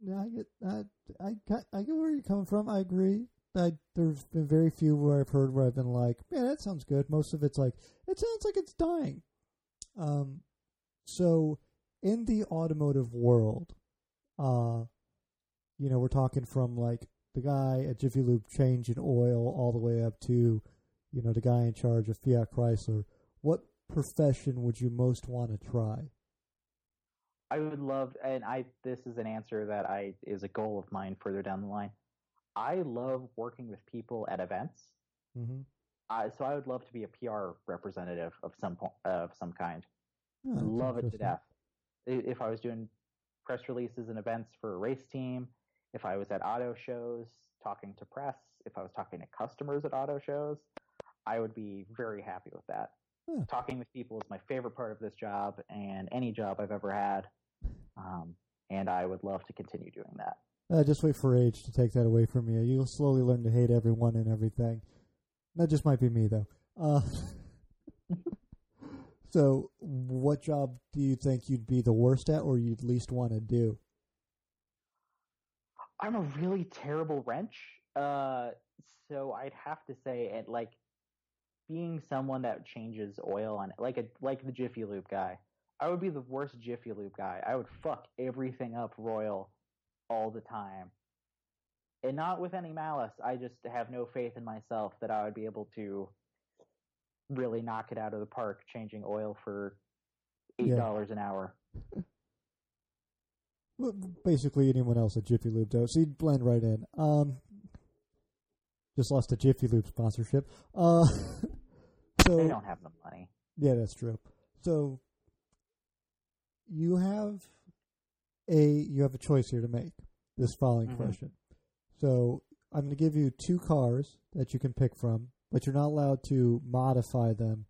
Yeah, I get I I I get where you're coming from. I agree. I, there's been very few where I've heard where I've been like, man, that sounds good. Most of it's like, it sounds like it's dying. Um, so, in the automotive world, uh, you know, we're talking from like the guy at Jiffy Lube changing oil all the way up to, you know, the guy in charge of Fiat Chrysler. What profession would you most want to try? I would love, and I this is an answer that I is a goal of mine further down the line. I love working with people at events. Mm-hmm. Uh, so I would love to be a PR representative of some of some kind. Oh, Love it to death. If I was doing press releases and events for a race team, if I was at auto shows talking to press, if I was talking to customers at auto shows, I would be very happy with that. Yeah. Talking with people is my favorite part of this job and any job I've ever had. Um, and I would love to continue doing that. Uh, just wait for age to take that away from you. You'll slowly learn to hate everyone and everything. That just might be me, though. Uh, So, what job do you think you'd be the worst at, or you'd least want to do? I'm a really terrible wrench. Uh, so I'd have to say, it like being someone that changes oil on it, like a like the Jiffy Lube guy. I would be the worst Jiffy Lube guy. I would fuck everything up royal all the time. And not with any malice. I just have no faith in myself that I would be able to really knock it out of the park, changing oil for eight Yeah. dollars an hour. Well, basically anyone else at Jiffy Lube does. So you'd blend right in. Um, just lost a Jiffy Lube sponsorship. Uh, so They don't have the money. Yeah, that's true. So you have a you have a choice here to make. This following Mhm. question. So I'm going to give you two cars that you can pick from, but you're not allowed to modify them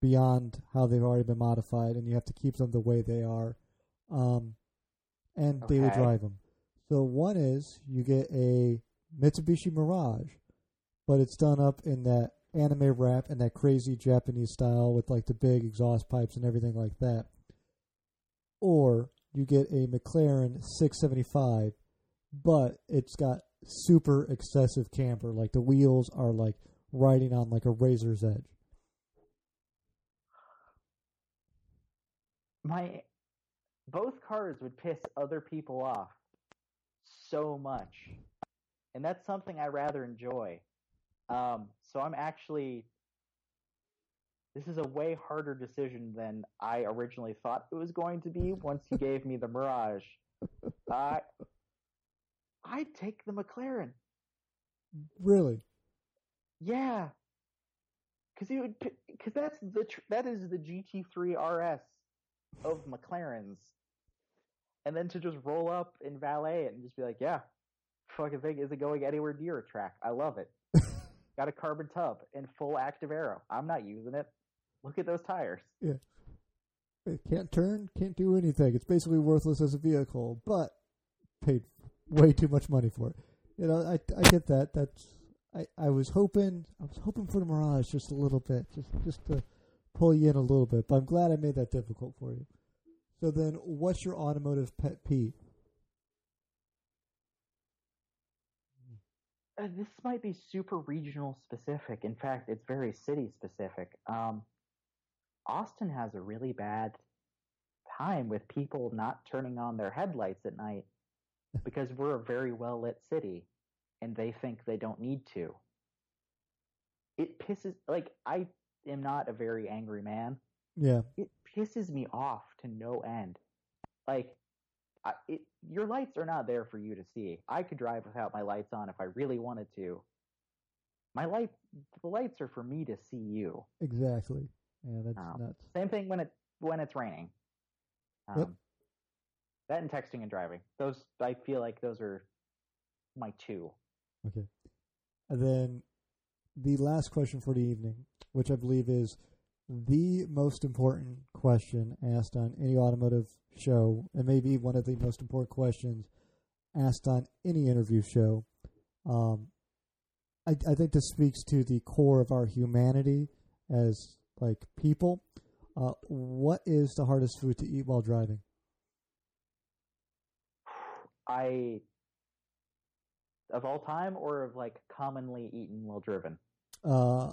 beyond how they've already been modified, and you have to keep them the way they are, um, and daily Okay. drive them. So one is you get a Mitsubishi Mirage, but it's done up in that anime wrap and that crazy Japanese style with like the big exhaust pipes and everything like that. Or you get a McLaren 675, but it's got super excessive camber. Like the wheels are like riding on like a razor's edge. My both cars would piss other people off so much, and that's something I rather enjoy. Um, so I'm actually. This is a way harder decision than I originally thought it was going to be. Once you gave me the Mirage, I I'd take the McLaren. Really? Yeah, because it would because that's the tr- that is the GT3 RS of McLarens, and then to just roll up and valet it and just be like, yeah, fucking thing isn't going anywhere near a track. I love it. Got a carbon tub and full active aero. I'm not using it. Look at those tires. Yeah. It can't turn, can't do anything. It's basically worthless as a vehicle, but paid way too much money for it. You know, I I get that. That's I, I was hoping I was hoping for the Mirage just a little bit, just just to pull you in a little bit. But I'm glad I made that difficult for you. So then, what's your automotive pet peeve? Uh, this might be super regional specific. In fact, it's very city specific. Um, Austin has a really bad time with people not turning on their headlights at night because we're a very well lit city and they think they don't need to. It pisses, like, I am not a very angry man. Yeah, It pisses me off to no end. Like, I, it, your lights are not there for you to see. I could drive without my lights on if I really wanted to. My light, the lights are for me to see you. exactly. Yeah, that's Um, nuts. Same thing when it when it's raining. Um, Yep. That and texting and driving. Those I feel like those are my two. Okay. And then the last question for the evening, which I believe is the most important question asked on any automotive show, and maybe one of the most important questions asked on any interview show. Um, I, I think this speaks to the core of our humanity as like people. Uh, what is the hardest food to eat while driving? I of all time or of like commonly eaten while driven. Uh,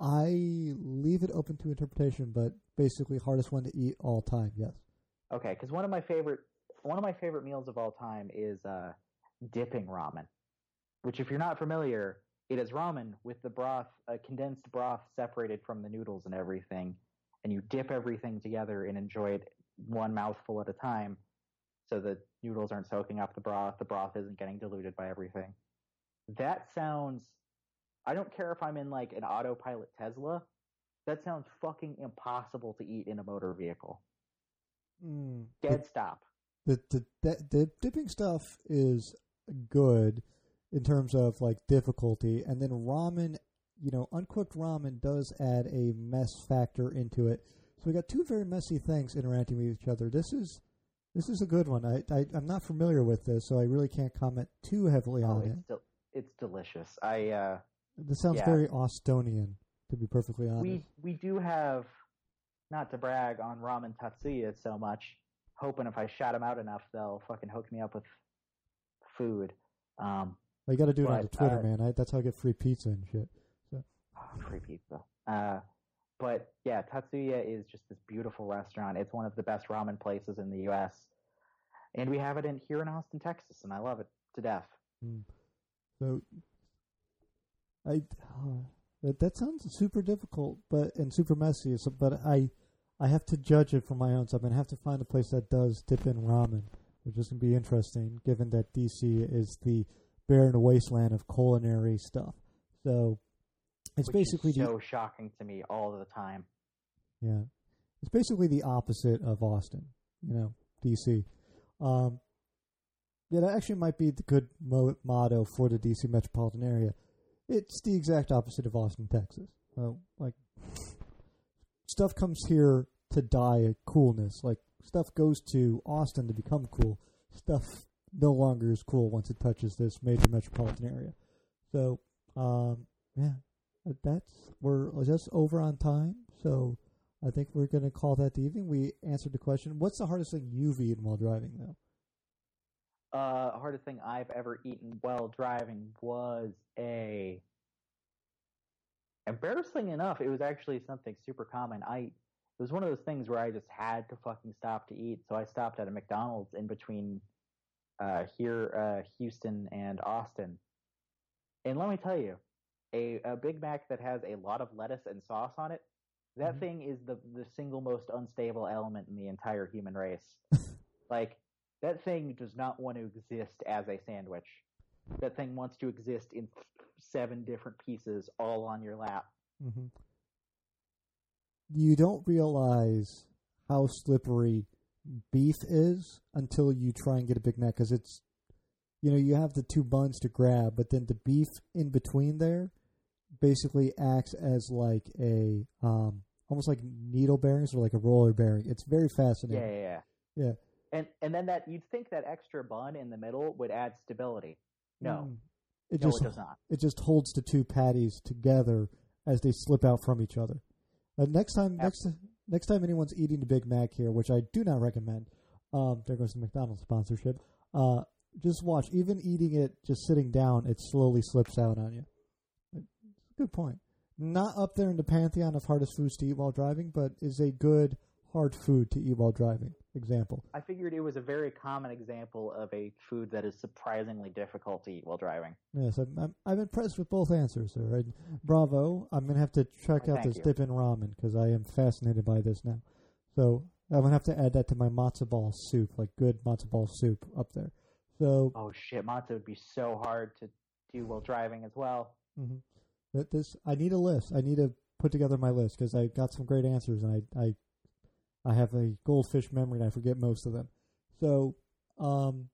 I leave it open to interpretation, but basically hardest one to eat all time. Yes. Okay, because one of my favorite one of my favorite meals of all time is uh, dipping ramen. Which, if you're not familiar, it is ramen with the broth, uh, condensed broth separated from the noodles and everything, and you dip everything together and enjoy it one mouthful at a time, so the noodles aren't soaking up the broth, the broth isn't getting diluted by everything. That sounds. I don't care if I'm in like an autopilot Tesla. That sounds fucking impossible to eat in a motor vehicle. Mm. Dead stop. The, the the the dipping stuff is good in terms of like difficulty, and then ramen, you know, uncooked ramen does add a mess factor into it. So we got two very messy things interacting with each other. This is this is a good one. I, I I'm not familiar with this, so I really can't comment too heavily Oh, on it. it's it's delicious. I uh, This sounds yeah. very Austonian, to be perfectly honest. we we do have, not to brag on ramen Tatsuya so much, hoping if I shout them out enough, they'll fucking hook me up with food. Um, Well, you got to do it on Twitter, uh, man. I, that's how I get free pizza and shit. oh, free pizza. Uh, but yeah, Tatsuya is just this beautiful restaurant. It's one of the best ramen places in the U.S. And we have it in here in Austin, Texas, and I love it to death. So, I uh, That, that sounds super difficult, but and super messy. So, but I, I have to judge it for my own. So I'm gonna have to find a place that does dip in ramen, which is gonna be interesting, given that DC is the barren wasteland of culinary stuff. So it's Which basically is the so shocking to me all the time. Yeah, it's basically the opposite of Austin. You know, DC. Um, yeah, that actually might be the good mo- motto for the DC metropolitan area. It's the exact opposite of Austin, Texas. Uh, like stuff comes here to die at coolness. Like stuff goes to Austin to become cool. Stuff no longer is cool once it touches this major metropolitan area. So, um, yeah, that's we're just over on time. So I think we're going to call that the evening. We answered the question. What's the hardest thing you've eaten while driving, though? Uh, hardest thing I've ever eaten while driving was a. Embarrassing enough, it was actually something super common. I it was one of those things where I just had to fucking stop to eat, so I stopped at a McDonald's in between uh, here, uh, Houston and Austin. And let me tell you, a, a Big Mac that has a lot of lettuce and sauce on it, that Mhm. thing is the the single most unstable element in the entire human race. like that thing does not want to exist as a sandwich. That thing wants to exist in seven different pieces all on your lap. Mm-hmm. You don't realize how slippery beef is until you try and get a Big Mac because it's, you know, you have the two buns to grab, but then the beef in between there basically acts as like a, um, almost like needle bearings or like a roller bearing. It's very Yeah, fascinating. yeah, yeah. Yeah. And and then that you'd think that extra bun in the middle would add stability. No, Mm. It no, just it does not. it just holds the two patties together as they slip out from each other. Uh, next time, next next time anyone's eating the Big Mac here, which I do not recommend, um, there goes the McDonald's sponsorship. Uh, just watch. Even eating it, just sitting down, it slowly slips out on you. Good point. Not up there in the pantheon of hardest foods to eat while driving, but is a good hard food to eat while driving. Example. I figured it was a very common example of a food that is surprisingly difficult to eat while driving. Yes, I'm, I'm, I'm impressed with both answers, sir. And bravo. I'm going to have to check out this you. dip in ramen because I am fascinated by this now. So I'm going to have to add that to my matzo ball soup, like good matzo ball soup up there. So Oh shit, matzo would be so hard to do while driving as well. Mm-hmm. That this, I need a list. I need to put together my list because I got some great answers and I, I, I have a goldfish memory and I forget most of them. So, um,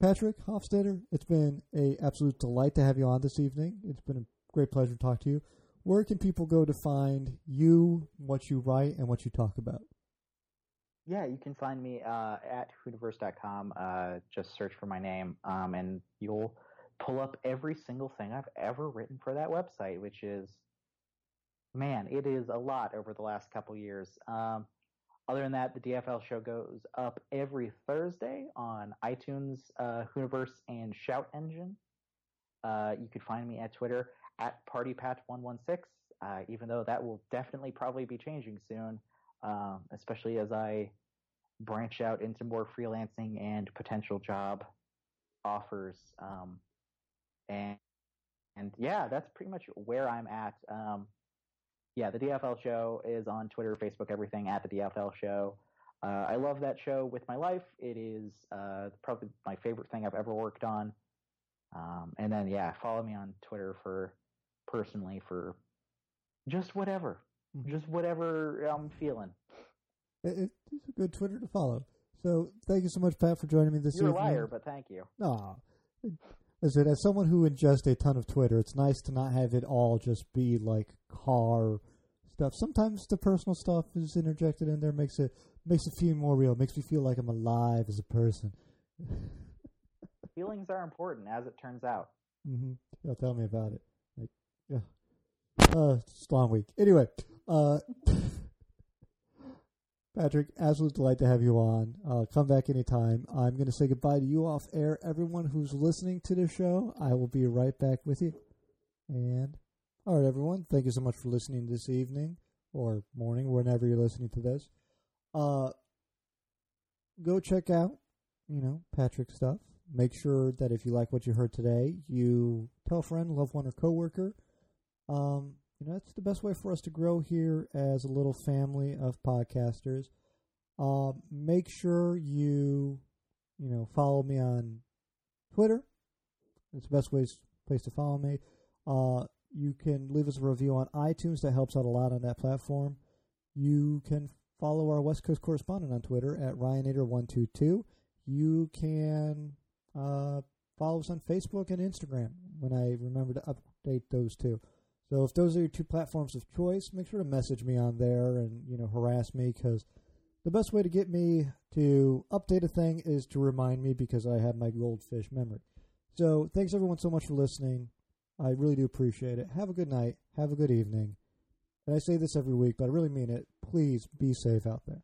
Patrick Hofstetter, it's been a absolute delight to have you on this evening. It's been a great pleasure to talk to you. Where can people go to find you, what you write, and what you talk about? Yeah, you can find me uh, at hooniverse.com. Uh, just search for my name, um, and you'll pull up every single thing I've ever written for that website, which is, man, it is a lot over the last couple years. Um, other than that, the DFL show goes up every Thursday on iTunes, uh, Hooniverse, and Shout Engine. Uh, you could find me at Twitter at PartyPat116, uh, even though that will definitely probably be changing soon um, especially as I branch out into more freelancing and potential job offers. Um, and and yeah, that's pretty much where I'm at. Um, yeah, the DFL show is on Twitter, Facebook, everything at the DFL show. Uh, I love that show with my life. It is uh, probably my favorite thing I've ever worked on. Um, and then yeah, follow me on Twitter for personally for just whatever, Mhm. just whatever I'm feeling. It, it- it's a good Twitter to follow. So thank you so much, Pat, for joining me this You're a evening. liar, but thank you. No. Listen, as someone who ingests a ton of Twitter, it's nice to not have it all just be like car stuff. Sometimes the personal stuff is interjected in there, makes it makes it feel more real, makes me feel like I'm alive as a person. Feelings are important, as it turns out. Mm-hmm. Yeah, tell me about it. Like, yeah. Uh, it's long week. Anyway, uh, Patrick, absolute delight to have you on. Uh, come back anytime. I'm going to say goodbye to you off air. Everyone who's listening to the show, I will be right back with you. And, all right, everyone, thank you so much for listening this evening or morning, whenever you're listening to this. Uh, go check out, you know, Patrick's stuff. Make sure that if you like what you heard today, you tell a friend, loved one, or coworker. Um, you know, that's the best way for us to grow here as a little family of podcasters. Uh, make sure you, you know, follow me on Twitter. It's the best ways place to follow me. Uh, you can leave us a review on iTunes. That helps out a lot on that platform. You can follow our West Coast correspondent on Twitter at Ryanator122. You can uh, follow us on Facebook and Instagram when I remember to update those two. So if those are your two platforms of choice, make sure to message me on there and you know harass me because the best way to get me to update a thing is to remind me because I have my goldfish memory. So thanks everyone so much for listening. I really do appreciate it. Have a good night. Have a good evening. And I say this every week, but I really mean it. Please be safe out there.